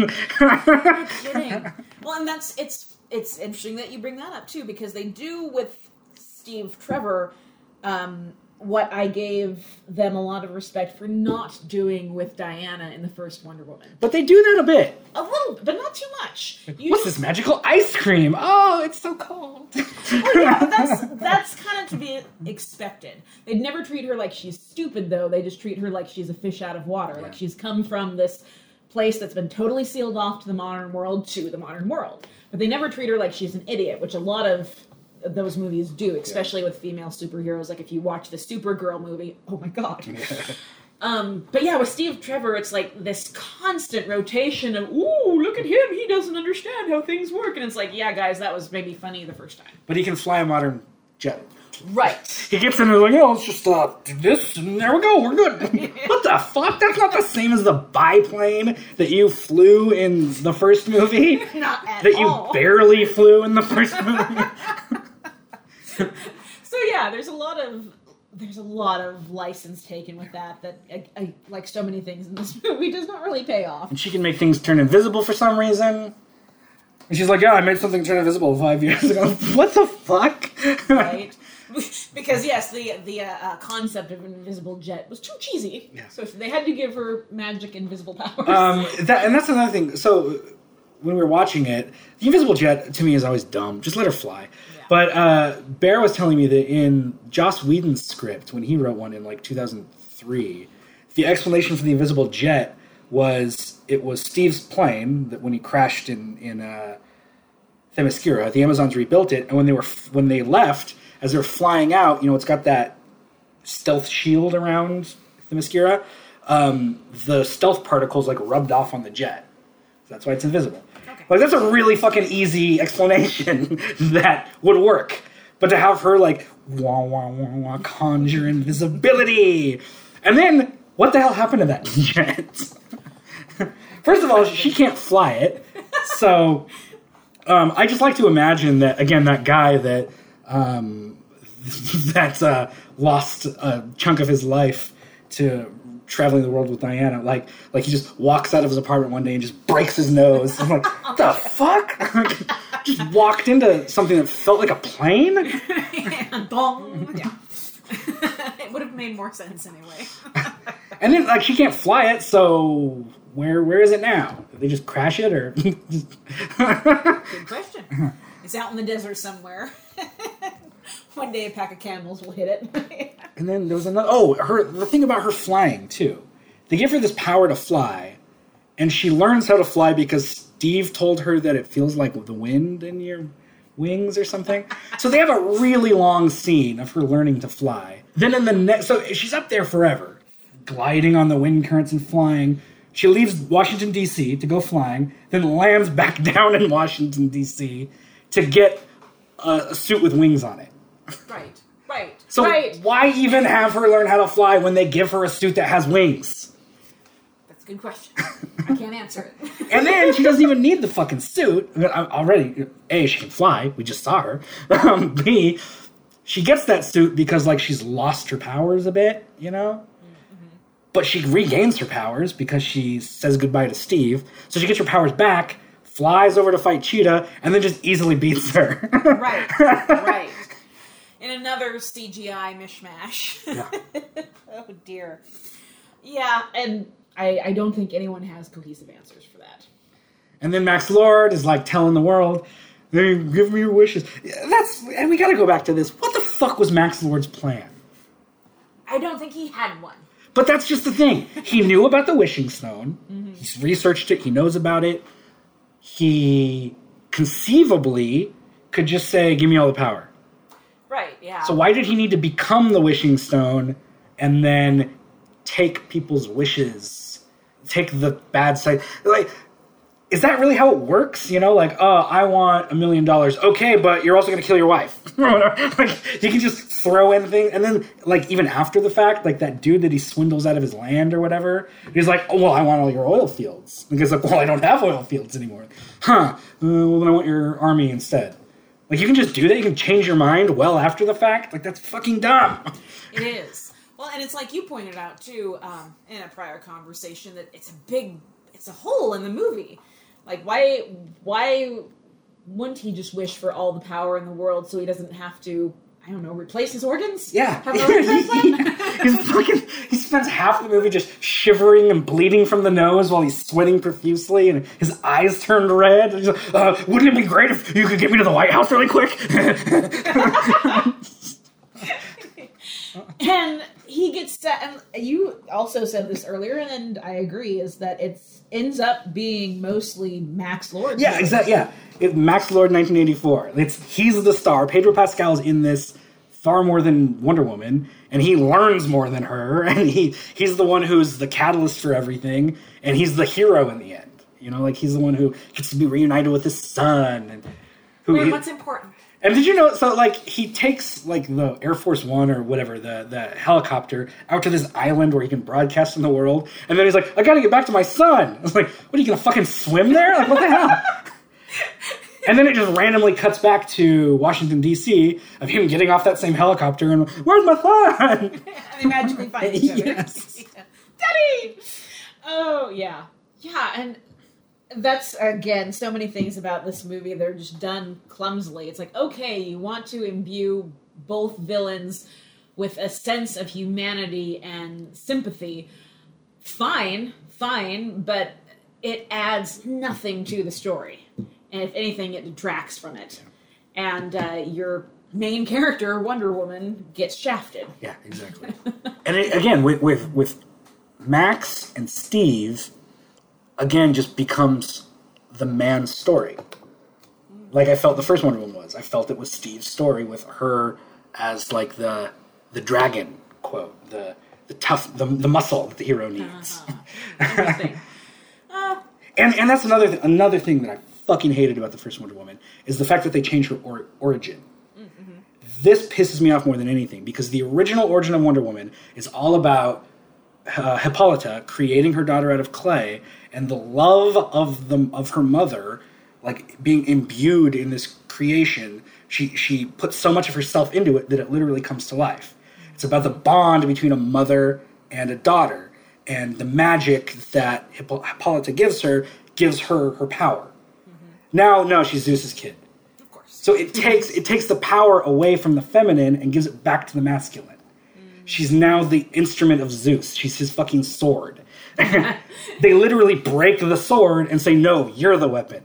Speaker 2: kidding. well, and that's it's it's interesting that you bring that up too because they do with Steve Trevor um, what I gave them a lot of respect for not doing with Diana in the first Wonder Woman.
Speaker 1: but they do that a bit.
Speaker 2: A little, but not too much.
Speaker 1: What's this magical ice cream? Oh, it's so cold.
Speaker 2: Well, <laughs> yeah, that's that's kind of to be expected. They'd never treat her like she's stupid, though. They just treat her like she's a fish out of water. Like she's come from this place that's been totally sealed off to the modern world to the modern world. But they never treat her like she's an idiot, which a lot of those movies do, especially with female superheroes. Like if you watch the Supergirl movie, <laughs> oh my god. <laughs> Um, but yeah, with Steve Trevor, it's like this constant rotation of, ooh, look at him, he doesn't understand how things work. And it's like, yeah, guys, that was maybe funny the first time.
Speaker 1: but he can fly a modern jet.
Speaker 2: Right.
Speaker 1: He gets in there like, oh, let's just uh, do this, and there we go, we're good. <laughs> what the fuck? That's not the same as the biplane that you flew in the first movie. <laughs>
Speaker 2: Not at all. <laughs>
Speaker 1: that you barely flew in the first movie.
Speaker 2: So yeah, there's a lot of there's a lot of license taken with that that I, I, like so many things in this movie does not really pay off.
Speaker 1: and she can make things turn invisible for some reason. And she's like, yeah, I made something turn invisible five years ago. what the fuck?
Speaker 2: Right? <laughs> because yes, the the uh, uh, concept of an invisible jet was too cheesy.
Speaker 1: Yeah.
Speaker 2: So they had to give her magic invisible powers.
Speaker 1: Um, that and that's another thing. So when we were watching it, the invisible jet to me is always dumb. Just let her fly.
Speaker 2: Yeah.
Speaker 1: But uh, Bear was telling me that in Joss Whedon's script, when he wrote one in like 2003, the explanation for the invisible jet was it was Steve's plane that when he crashed in in uh, Themyscira, the Amazons rebuilt it, and when they were when they left, as they're flying out, you know, it's got that stealth shield around Themyscira. Um, the stealth particles like rubbed off on the jet. So That's why it's invisible.
Speaker 2: Okay.
Speaker 1: Like that's a really fucking easy <laughs> explanation <laughs> that would work. But to have her like wah wah wah wah conjure invisibility, and then what the hell happened to that <laughs> jet? First of all, she can't fly it, so um, I just like to imagine that again. That guy that um, <laughs> that uh, lost a chunk of his life to traveling the world with Diana. Like, like he just walks out of his apartment one day and just breaks his nose. I'm like, what <laughs> the fuck? <laughs> just walked into something that felt like a plane.
Speaker 2: bong. Yeah. it would have made more sense anyway.
Speaker 1: And then like she can't fly it, so where where is it now? Did they just crash it or?
Speaker 2: Good question. It's out in the desert somewhere. <laughs> One day a pack of camels will hit it. <laughs>
Speaker 1: And then there was another. Oh, her the thing about her flying too. They give her this power to fly, and she learns how to fly because Steve told her that it feels like the wind in your wings or something. so they have a really long scene of her learning to fly. Then in the next, so she's up there forever, gliding on the wind currents and flying. She leaves Washington D.C. to go flying, then lands back <laughs> down in Washington D.C. to get a, a suit with wings on it.
Speaker 2: Right. Right.
Speaker 1: So
Speaker 2: right.
Speaker 1: why even have her learn how to fly when they give her a suit that has wings?
Speaker 2: That's a good question. I can't answer it. <laughs>
Speaker 1: And then she doesn't even need the fucking suit. Uh, Already, A, she can fly. We just saw her. Um, B, she gets that suit because, like, she's lost her powers a bit, you know? But she regains her powers because she says goodbye to Steve. So she gets her powers back, flies over to fight Cheetah, and then just easily beats her.
Speaker 2: right. Right. <laughs> In another CGI mishmash.
Speaker 1: Yeah. <laughs>
Speaker 2: oh dear.
Speaker 3: Yeah, and I, I don't think anyone has cohesive answers for that.
Speaker 1: And then Max Lord is like telling the world, "Hey, give me your wishes." That's and we got to go back to this. What the fuck was Max Lord's plan?
Speaker 2: I don't think he had one.
Speaker 1: But that's just the thing. He <laughs> knew about the wishing stone. Mm-hmm. He's researched it. He knows about it. He conceivably could just say, "Give me all the power."
Speaker 2: Right. Yeah.
Speaker 1: So why did he need to become the wishing stone and then take people's wishes, take the bad side? Like, is that really how it works? You know, like, oh, I want a million dollars. Okay, but you're also going to kill your wife. <laughs> like, he can just throw in things, and then, like, even after the fact, like that dude that he swindles out of his land or whatever, he's like, oh, well, I want all your oil fields. And he's like, well, I don't have oil fields anymore. Huh? Uh, well, then I want your army instead. Like, you can just do that. You can change your mind well after the fact. Like, that's fucking dumb. <laughs>
Speaker 2: It is. Well, and it's like you pointed out too um, in a prior conversation that it's a big, it's a hole in the movie.
Speaker 3: Like, why why wouldn't he just wish for all the power in the world so he doesn't have to, I don't know, replace his organs?
Speaker 1: Yeah.
Speaker 3: Have an organ
Speaker 1: he's fucking, he spends half the movie just shivering and bleeding from the nose while he's sweating profusely and his eyes turned red. And He's like, uh, wouldn't it be great if you could get me to the White House really quick? <laughs> <laughs>
Speaker 3: and he gets to, and you also said this earlier, and I agree, is that it ends up being mostly Max Lord.
Speaker 1: yeah, exactly. Yeah. It, Max Lord 1984. It's, he's the star. Pedro Pascal's in this far more than Wonder Woman, and he learns more than her, <laughs> and he he's the one who's the catalyst for everything, and he's the hero in the end. You know, like he's the one who gets to be reunited with his son, and who
Speaker 2: Wait,
Speaker 1: he-
Speaker 2: what's important?
Speaker 1: And did you know? So like he takes like the Air Force One or whatever the the helicopter out to this island where he can broadcast in the world, and then he's like, "I got to get back to my son." I was like, "What are you gonna fucking swim there? Like what the hell?" And then it just randomly cuts back to Washington D.C. of him getting off that same helicopter and where's my son? <laughs>
Speaker 3: And they magically find each other. <laughs>
Speaker 1: Yes. <laughs>
Speaker 3: Daddy! Oh, yeah. Yeah, and that's, again, so many things about this movie. They're just done clumsily. It's like, okay, you want to imbue both villains with a sense of humanity and sympathy. Fine, fine, but it adds nothing to the story. And if anything, it detracts from it. And uh, your main character, Wonder Woman, gets shafted.
Speaker 1: Yeah, exactly. and it, again, with, with with Max and Steve, again, just becomes the man's story. Like I felt the first Wonder Woman was. I felt it was Steve's story with her as like the the dragon quote, the the tough, the, the muscle that the hero needs. <laughs>
Speaker 3: Interesting. <laughs>
Speaker 1: And and that's another th- another thing that I fucking hated about the first Wonder Woman is the fact that they changed her or- origin. This pisses me off more than anything because the original origin of Wonder Woman is all about uh, Hippolyta creating her daughter out of clay and the love of the of her mother, like being imbued in this creation. She she puts so much of herself into it that it literally comes to life. It's about the bond between a mother and a daughter, and the magic that Hippo- Hippolyta gives her gives her her power. Mm-hmm. Now, no, she's Zeus's kid.
Speaker 2: Of course.
Speaker 1: So it takes it takes the power away from the feminine and gives it back to the masculine. Mm. She's now the instrument of Zeus. She's his fucking sword. <laughs> they literally break the sword and say, "No, you're the weapon."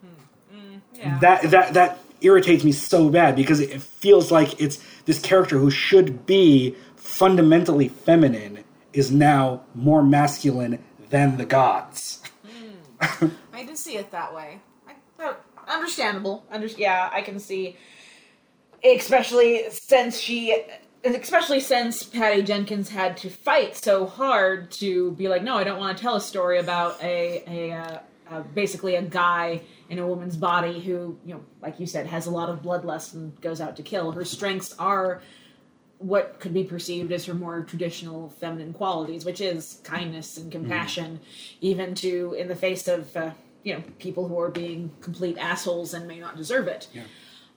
Speaker 1: Hmm. Hmm.
Speaker 2: Yeah.
Speaker 1: That that that irritates me so bad because it feels like it's this character who should be fundamentally feminine is now more masculine than the gods. Hmm.
Speaker 2: I didn't see it that way. I, oh, understandable. Under, yeah, I can see. Especially since she, especially since Patty Jenkins had to fight so hard to be like, no, I don't want to tell a story about a a uh, uh, basically a guy in a woman's body who, you know, like you said, has a lot of bloodlust and goes out to kill. Her strengths are what could be perceived as her more traditional feminine qualities, which is kindness and compassion, even to in the face of uh, you know people who are being complete assholes and may not deserve it.
Speaker 1: Yeah.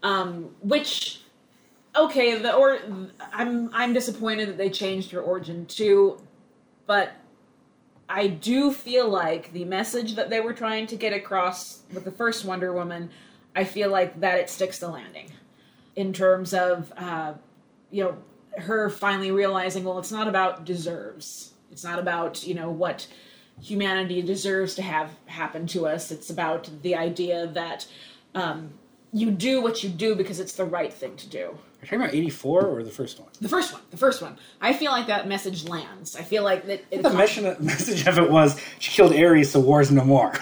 Speaker 2: Um, which okay, the or I'm I'm disappointed that they changed her origin too, but I do feel like the message that they were trying to get across with the first Wonder Woman, I feel like that it sticks the landing in terms of uh, you know her finally realizing well it's not about deserves. It's not about you know what humanity deserves to have happen to us. It's about the idea that um, you do what you do because it's the right thing to do
Speaker 1: Are you talking about 84 or the first one?
Speaker 2: the first one the first one i feel like that message lands i feel like that it
Speaker 1: The mission, <laughs> message of it was she killed Ares, so war's no more.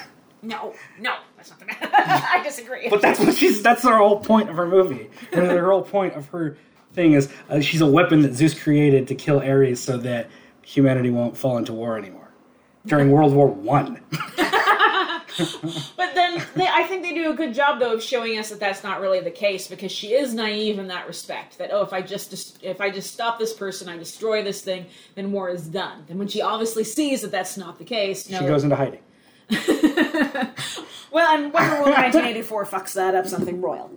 Speaker 2: no no that's not the message. <laughs> i disagree
Speaker 1: But that's what she's. That's her whole point of her movie. And her whole point of her thing is uh, she's a weapon that Zeus created to kill Ares, so that humanity won't fall into war anymore during World War One. <laughs>
Speaker 2: But then they, I think they do a good job though of showing us that that's not really the case because she is naive in that respect. That oh, if I just if I just stop this person, I destroy this thing, then war is done. And when she obviously sees that that's not the case, no.
Speaker 1: She goes into hiding. <laughs>
Speaker 2: well, and Wonder Woman 1984 fucks that up something royal.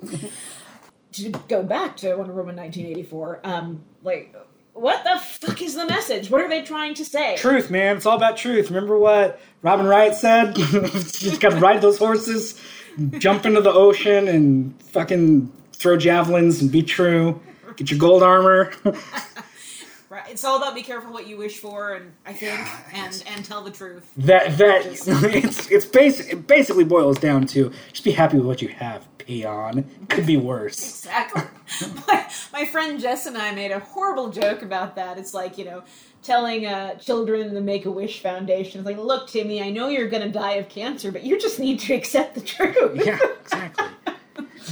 Speaker 2: <laughs> to go back to Wonder Woman 1984, um, like what the fuck is the message? What are they trying to say?
Speaker 1: Truth, man. It's all about truth. Remember what Robin Wright said? Just got to ride those horses, jump into the ocean, and fucking throw javelins and be true. Get your gold armor. <laughs>
Speaker 2: Right. It's all about be careful what you wish for, and I think, and and tell the truth.
Speaker 1: that that <laughs> it's it's basic. It basically boils down to just be happy with what you have. Peon could be worse.
Speaker 2: Exactly. <laughs> my, my friend Jess and I made a horrible joke about that. It's like, you know, telling uh, children in the Make a Wish Foundation, it's like, look, Timmy, I know you're going to die of cancer, but you just need to accept the truth.
Speaker 1: Yeah, exactly.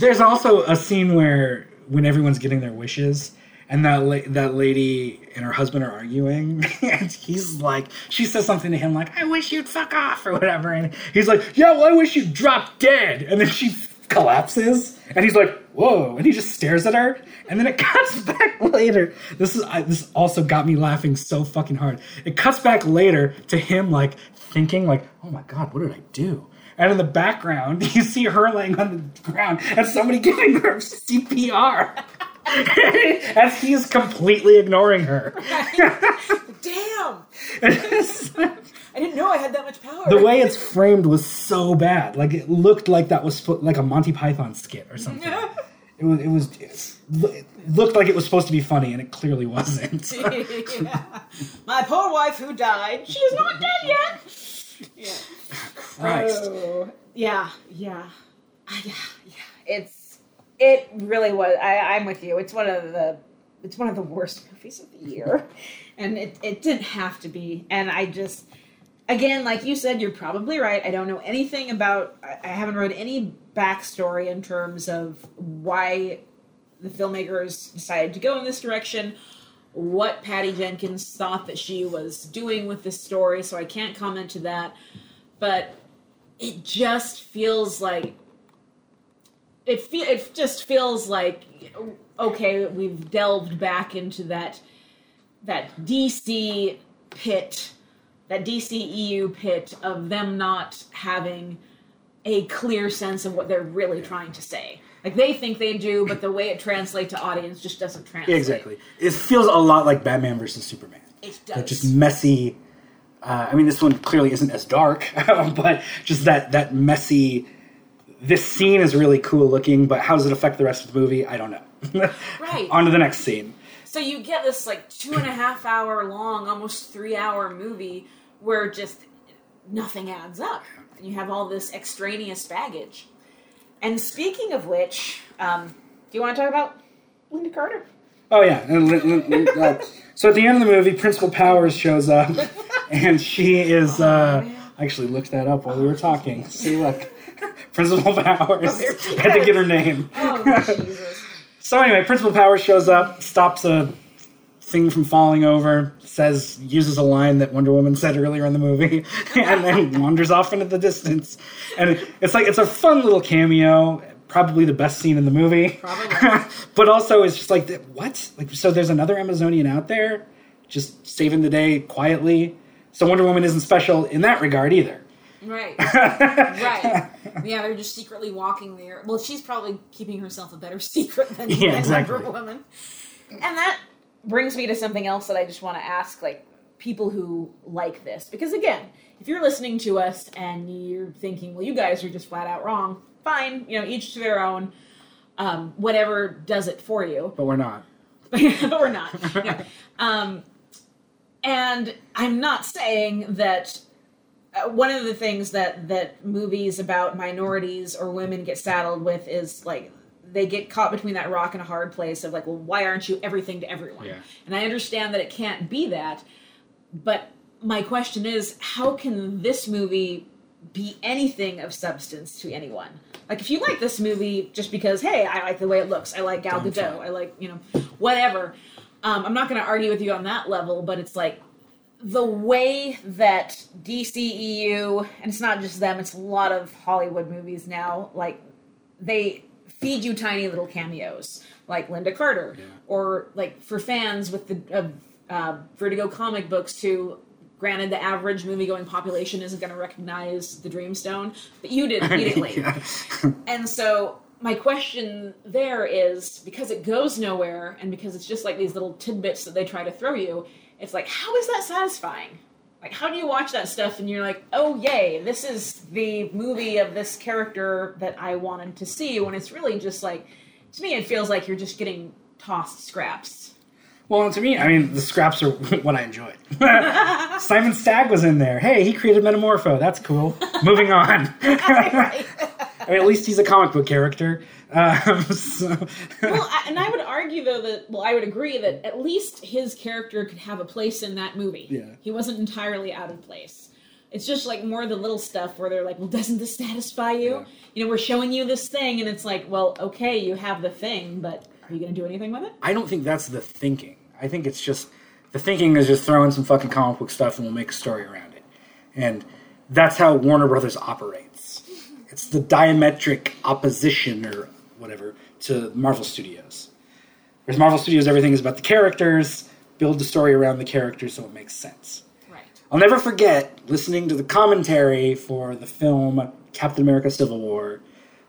Speaker 1: There's also a scene where when everyone's getting their wishes. And that la- that lady and her husband are arguing, <laughs> and he's like, she says something to him like, "I wish you'd fuck off" or whatever, and he's like, "Yeah, well, I wish you'd drop dead." And then she collapses, and he's like, "Whoa!" And he just stares at her, and then it <laughs> cuts back later. This is I, this also got me laughing so fucking hard. It cuts back later to him like thinking like, "Oh my god, what did I do?" And in the background, <laughs> you see her laying on the ground and somebody <laughs> giving her CPR. As he's completely ignoring her.
Speaker 2: Damn!
Speaker 1: It's-
Speaker 2: I didn't know I had that much power.
Speaker 1: the way it's framed was so bad. Like it looked like that was spo- like a Monty Python skit or something. It was. It was. It looked like it was supposed to be funny, and it clearly wasn't. <laughs>
Speaker 2: yeah. My poor wife who died. She's not dead yet. Yeah.
Speaker 1: Christ.
Speaker 2: Oh, yeah, yeah, Ah, yeah, yeah. It's it really was. I, I'm with you. It's one of the it's one of the worst movies of the year, <laughs> and it it didn't have to be. And I just again, like you said, you're probably right. I don't know anything about. I, haven't read any backstory in terms of why the filmmakers decided to go in this direction. What Patty Jenkins thought that she was doing with this story, so I can't comment to that. But it just feels like it fe- it just feels like okay we've delved back into that that DC pit that DC EU pit of them not having a clear sense of what they're really trying to say like they think they do but the way it translates to audience just doesn't translate
Speaker 1: Exactly. It feels a lot like Batman versus Superman.
Speaker 2: it does
Speaker 1: Like just messy. Uh, I mean, this one clearly isn't as dark, <laughs> but just that that messy. This scene is really cool looking, but how does it affect the rest of the movie? I don't know. <laughs>
Speaker 2: Right.
Speaker 1: On to the next scene.
Speaker 2: So you get this like two and a half hour long, almost three hour movie where just nothing adds up. And you have all this extraneous baggage. And speaking of which, um, do you want to talk about Lynda Carter?
Speaker 1: Oh yeah. Uh, so at the end of the movie, Principal Powers shows up, <laughs> and she is uh, I actually looked that up while we were talking. See, look, Principal Powers.
Speaker 4: she
Speaker 1: I had to get her name.
Speaker 4: Oh Jesus! <laughs>
Speaker 1: So anyway, Principal Powers shows up, stops a thing from falling over, says uses a line that Wonder Woman said earlier in the movie, <laughs> and then <laughs> wanders off into the distance. And it- it's like it's a fun little cameo, probably the best scene in the movie.
Speaker 4: Probably. <laughs>
Speaker 1: but also it's just like what? Like so there's another Amazonian out there just saving the day quietly. So Wonder Woman isn't special in that regard either.
Speaker 4: Right. right. Yeah, they're just secretly walking there. Well, she's probably keeping herself a better secret than,
Speaker 1: Yeah,
Speaker 4: than
Speaker 1: exactly.
Speaker 4: Wonder Woman.
Speaker 2: And that brings me to something else that I just want to ask, like people who like this, because again, if you're listening to us and you're thinking, well, you guys are just flat out wrong, fine, you know, each to their own. Um, whatever does it for you.
Speaker 1: But we're not. <laughs>
Speaker 2: but we're not. <laughs> Yeah. Um, and I'm not saying that uh, one of the things that that movies about minorities or women get saddled with is like they get caught between that rock and a hard place of like, well, why aren't you everything to everyone?
Speaker 1: Yeah.
Speaker 2: And I understand that it can't be that, but my question is, how can this movie be anything of substance to anyone? Like, if you like this movie just because, hey, I like the way it looks, I like Gal
Speaker 1: Don't
Speaker 2: Gadot,
Speaker 1: try.
Speaker 2: I like, you know, whatever. Um, I'm not going to argue with you on that level, but it's like the way that DCEU, and it's not just them, it's a lot of Hollywood movies now, like, they feed you tiny little cameos, like Lynda Carter,
Speaker 1: Yeah.
Speaker 2: or like for fans with the uh, uh, Vertigo comic books too. Granted, the average movie-going population isn't going to recognize the Dreamstone, but you did <laughs> immediately.
Speaker 1: Yeah. <laughs>
Speaker 2: And so my question there is because it goes nowhere and because it's just like these little tidbits that they try to throw you, it's like how is that satisfying? Like how do you watch that stuff and you're like, "Oh yay, this is the movie of this character that I wanted to see" when it's really just like to me it feels like you're just getting tossed scraps.
Speaker 1: Well, to me, I mean, the scraps are <laughs> what I enjoyed. <laughs> Simon Stagg was in there. Hey, he created Metamorpho. That's cool. Moving on. <laughs> I mean, at least he's a comic book character. Um, <laughs> so,
Speaker 2: well, I, and I would argue though that well, I would agree that at least his character could have a place in that movie.
Speaker 1: Yeah.
Speaker 2: he wasn't entirely out of place. It's just like more of the little stuff where they're like, "Well, doesn't this satisfy you?"
Speaker 1: Yeah.
Speaker 2: You know, we're showing you this thing, and it's like, "Well, okay, you have the thing, but are you going to do anything with it?"
Speaker 1: I don't think that's the thinking. I think it's just the thinking is just throw in some fucking comic book stuff and we'll make a story around it. And that's how Warner Brothers operates. It's the diametric opposition or whatever to Marvel Studios. Whereas Marvel Studios, everything is about the characters, build the story around the characters so it makes sense.
Speaker 4: Right.
Speaker 1: I'll never forget listening to the commentary for the film Captain America Civil War,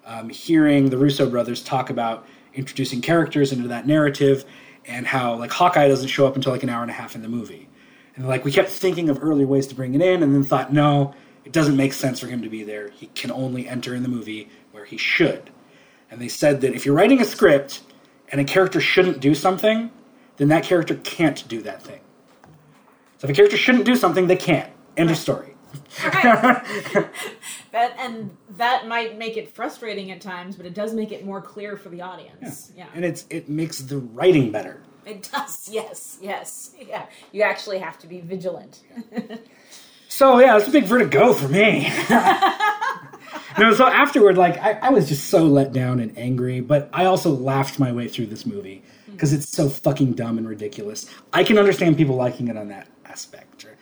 Speaker 1: um, hearing the Russo brothers talk about introducing characters into that narrative and how like Hawkeye doesn't show up until like an hour and a half in the movie. And like we kept thinking of earlier ways to bring it in and then thought, no, it doesn't make sense for him to be there. He can only enter in the movie where he should. And they said that if you're writing a script and a character shouldn't do something, then that character can't do that thing. So if a character shouldn't do something, they can't. End of story. <laughs>
Speaker 2: That and that might make it frustrating at times, but it does make it more clear for the audience. Yeah,
Speaker 1: And it's it makes the writing better.
Speaker 2: it does. Yes, yes, yeah. You actually have to be vigilant.
Speaker 1: So yeah, it's a big vertigo for me. <laughs> no, so afterward, like I, I was just so let down and angry, but I also laughed my way through this movie because it's so fucking dumb and ridiculous. I can understand people liking it on that aspect or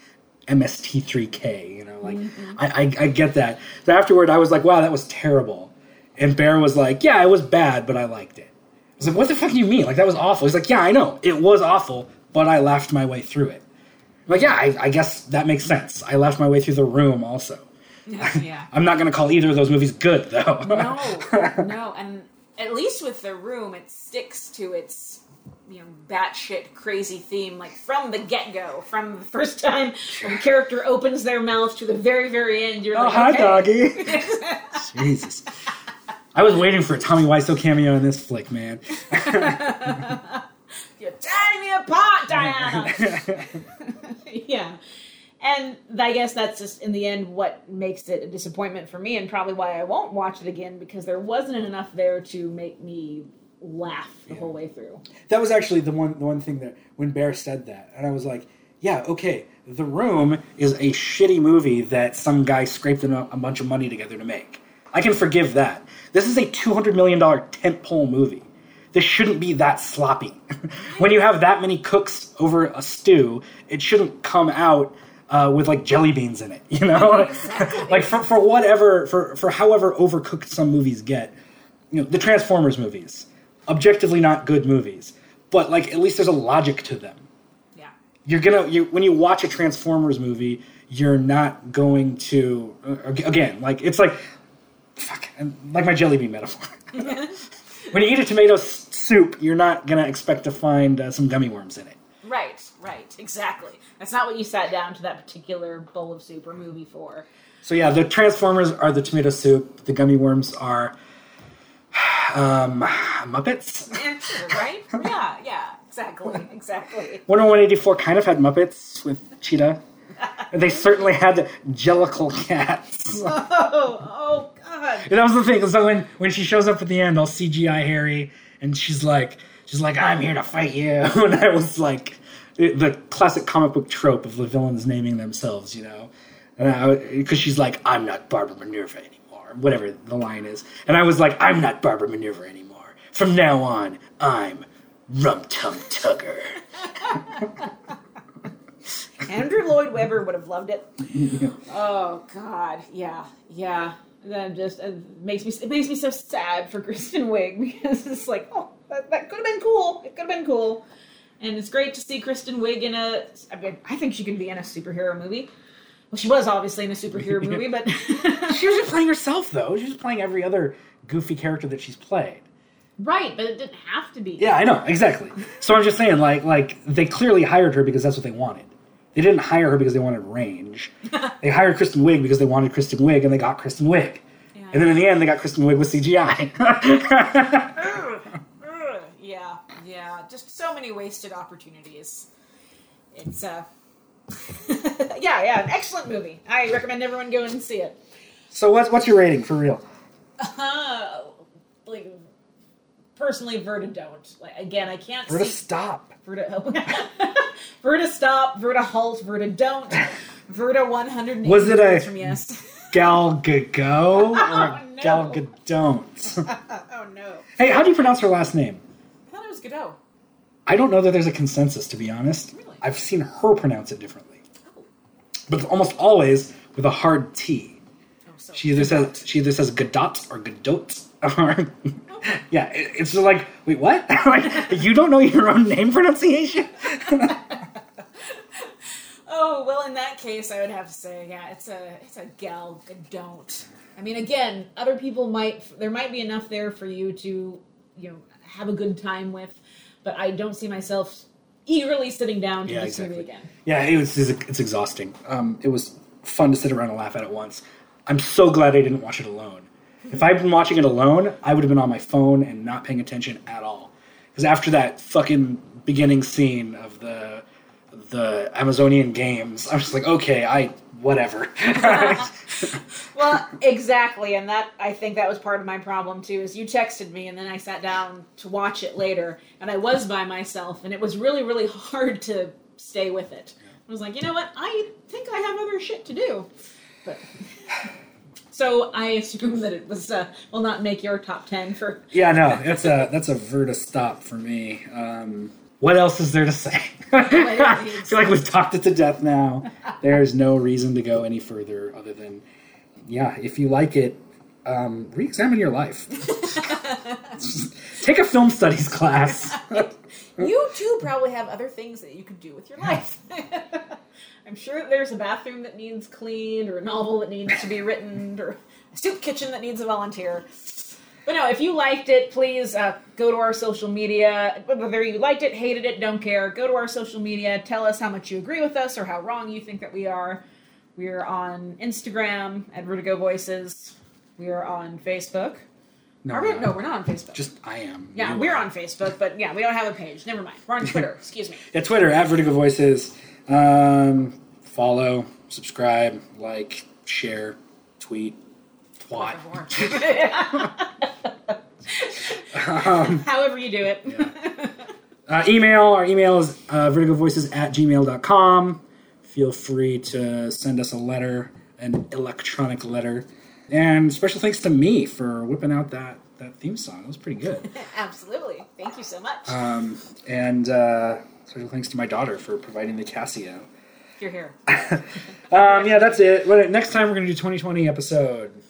Speaker 1: MST3K, you know, like mm-hmm. I, I I get that. So afterward, I was like, wow, that was terrible. And Bear was like, yeah, it was bad, but I liked it. I was like, what the fuck do you mean? Like that was awful. He's like, yeah, I know, it was awful, but I laughed my way through it. I'm like, yeah, I, I guess that makes sense. I laughed my way through the room also. <laughs>
Speaker 4: Yeah.
Speaker 1: I'm not going to call either of those movies good, though.
Speaker 4: No, no, <laughs> and at least with the room, it sticks to its you know batshit crazy theme, like from the get go, from the first time.
Speaker 2: When a character opens their mouth to the very, very end, you're
Speaker 1: oh,
Speaker 2: like,
Speaker 1: hi,
Speaker 2: okay.
Speaker 1: doggy. <laughs> Jesus. I was waiting for a Tommy Wiseau cameo in this flick, man.
Speaker 2: You're tearing me apart, Diana. yeah. And I guess that's just in the end what makes it a disappointment for me, and probably why I won't watch it again because there wasn't enough there to make me laugh the whole way through.
Speaker 1: That was actually the one the one thing that when Bear said that, and I was like, yeah, okay, The Room is a shitty movie that some guy scraped a, a bunch of money together to make. I can forgive that. This is a $200 million tentpole movie. This shouldn't be that sloppy. <laughs> when you have that many cooks over a stew, it shouldn't come out uh, with like jelly beans in it, <laughs> you know? <laughs> like for, for whatever, for, for however overcooked some movies get, you know, the Transformers movies, objectively not good movies, but like at least there's a logic to them
Speaker 5: Yeah.
Speaker 1: you're gonna you when you watch a Transformers movie, you're not going to uh, again like it's like fuck like my jelly bean metaphor. <laughs> when you eat a tomato s- soup, you're not gonna expect to find uh, some gummy worms in it.
Speaker 5: Right, right, exactly.
Speaker 2: That's not what you sat down to that particular bowl of soup or movie for.
Speaker 1: So yeah, the Transformers are the tomato soup. The gummy worms are um, Muppets.
Speaker 5: Yeah, <laughs> right? yeah, yeah, exactly, exactly.
Speaker 1: Wonder Woman eighty four kind of had Muppets with Cheetah. And they certainly had Jellicle cats. <laughs>
Speaker 2: Oh, oh God.
Speaker 1: And that was the thing. So when when she shows up at the end, all CGI Harry, and she's like, she's like, I'm here to fight you, <laughs> and I was like, the classic comic book trope of the villains naming themselves, you know, because she's like, I'm not Barbara Minerva anymore, whatever the line is, and I was like, I'm not Barbara Minerva anymore. From now on, I'm Rum Tum Tugger. <laughs>
Speaker 2: Andrew Lloyd Webber would have loved it. Oh God, yeah, yeah. That just uh, makes me it makes me so sad for Kristen Wiig <laughs> because it's like, oh, that, that could have been cool. It could have been cool, and it's great to see Kristen Wiig in a. I mean, I think she can be in a superhero movie. Well, she was obviously in a superhero <laughs> movie, but <laughs>
Speaker 1: She was just playing herself, though. She was playing every other goofy character that she's played.
Speaker 2: right, but it didn't have to be.
Speaker 1: Yeah, I know exactly. So I'm just saying, like, like they clearly hired her because that's what they wanted. They didn't hire her because they wanted range. <laughs> they hired Kristen Wiig because they wanted Kristen Wiig, and they got Kristen Wiig.
Speaker 5: Yeah.
Speaker 1: And then in the end, they got Kristen Wiig with CGI.
Speaker 5: Yeah. Just so many wasted opportunities. It's uh <laughs>
Speaker 2: yeah, yeah. An excellent movie. I recommend everyone go and see it.
Speaker 1: so what's what's your rating for real?
Speaker 2: Uh, like personally, Verta don't. Like again, I can't
Speaker 1: to
Speaker 2: see
Speaker 1: stop?
Speaker 2: Verta. <laughs> Verta stop. Verta halt. Verta don't. Verta one hundred.
Speaker 1: Was it a-
Speaker 2: from yes? <laughs>
Speaker 1: Gal Gadot or
Speaker 2: Oh, no.
Speaker 1: Gal Gadot?
Speaker 2: oh no!
Speaker 1: hey, how do you pronounce her last name?
Speaker 5: I thought it was Godot.
Speaker 1: I don't know that there's a consensus, to be honest.
Speaker 5: Really?
Speaker 1: I've seen her pronounce it differently, oh. but almost always with a hard T.
Speaker 5: Oh, so
Speaker 1: She either says she either says Gadot or Gadot. <laughs> Or yeah, it, it's just like wait, what? <laughs> like you don't know your own name pronunciation? <laughs>
Speaker 5: Oh well, in that case, I would have to say, yeah, it's a it's a gal don't.
Speaker 2: I mean, again, other people might. There might be enough there for you to, you know, have a good time with, but I don't see myself eagerly sitting down to
Speaker 1: Yeah,
Speaker 2: this movie again.
Speaker 1: Yeah, it was it's exhausting. Um, it was fun to sit around and laugh at it once. I'm so glad I didn't watch it alone. If I'd been watching it alone, I would have been on my phone and not paying attention at all. Because after that fucking beginning scene of the the Amazonian games, I'm just like, okay, I whatever. <laughs> <laughs>
Speaker 2: Well, exactly, and that I think that was part of my problem too. Is you texted me, and then I sat down to watch it later, and I was by myself, and it was really, really hard to stay with it. I was like, you know what? I think I have other shit to do. But <laughs> so I assume that it was uh, will not make your top ten for.
Speaker 1: yeah, no, that's a that's a Verta stop for me. Um, what else is there to say? <laughs> I feel like we've talked it to death now. <laughs> There's no reason to go any further other than, yeah, if you like it, um, re-examine your life. <laughs> Take a film studies class.
Speaker 5: You too probably have other things that you could do with your life.
Speaker 2: I'm sure there's a bathroom that needs cleaned, or a novel that needs to be written, or
Speaker 5: a soup kitchen that needs a volunteer.
Speaker 2: But no, if you liked it, please uh, go to our social media. Whether you liked it, hated it, don't care. Go to our social media. Tell us how much you agree with us or how wrong you think that we are. We're on Instagram at Vertigo Voices. We are on Facebook.
Speaker 1: No,
Speaker 2: Are we? No, we're not on Facebook.
Speaker 1: just I am.
Speaker 2: yeah,
Speaker 1: You
Speaker 2: we're
Speaker 1: are.
Speaker 2: on Facebook, but yeah, we don't have a page. Never mind. We're on <laughs> Twitter. Excuse me.
Speaker 1: Yeah, Twitter at Vertigo Voices. Um, follow, subscribe, like, share, tweet, twat. <laughs>
Speaker 2: However you do it. <laughs>
Speaker 1: Uh, email. Our email is uh, vertigovoices at gmail.com. Feel free to send us a letter, an electronic letter. And special thanks to me for whipping out that, that theme song. It was pretty good. <laughs>
Speaker 2: Absolutely. Thank you so much.
Speaker 1: Um, and uh, special thanks to my daughter for providing the Casio.
Speaker 2: You're here.
Speaker 1: Um, yeah, that's it. Next time we're going to do 2020 episode.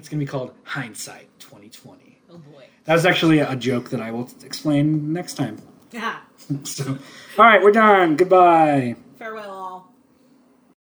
Speaker 1: It's going to be called Hindsight 2020.
Speaker 2: Oh boy.
Speaker 1: That was actually a joke that I will explain next time.
Speaker 2: Yeah. <laughs> <laughs>
Speaker 1: So, all right, we're done. Goodbye.
Speaker 2: Farewell.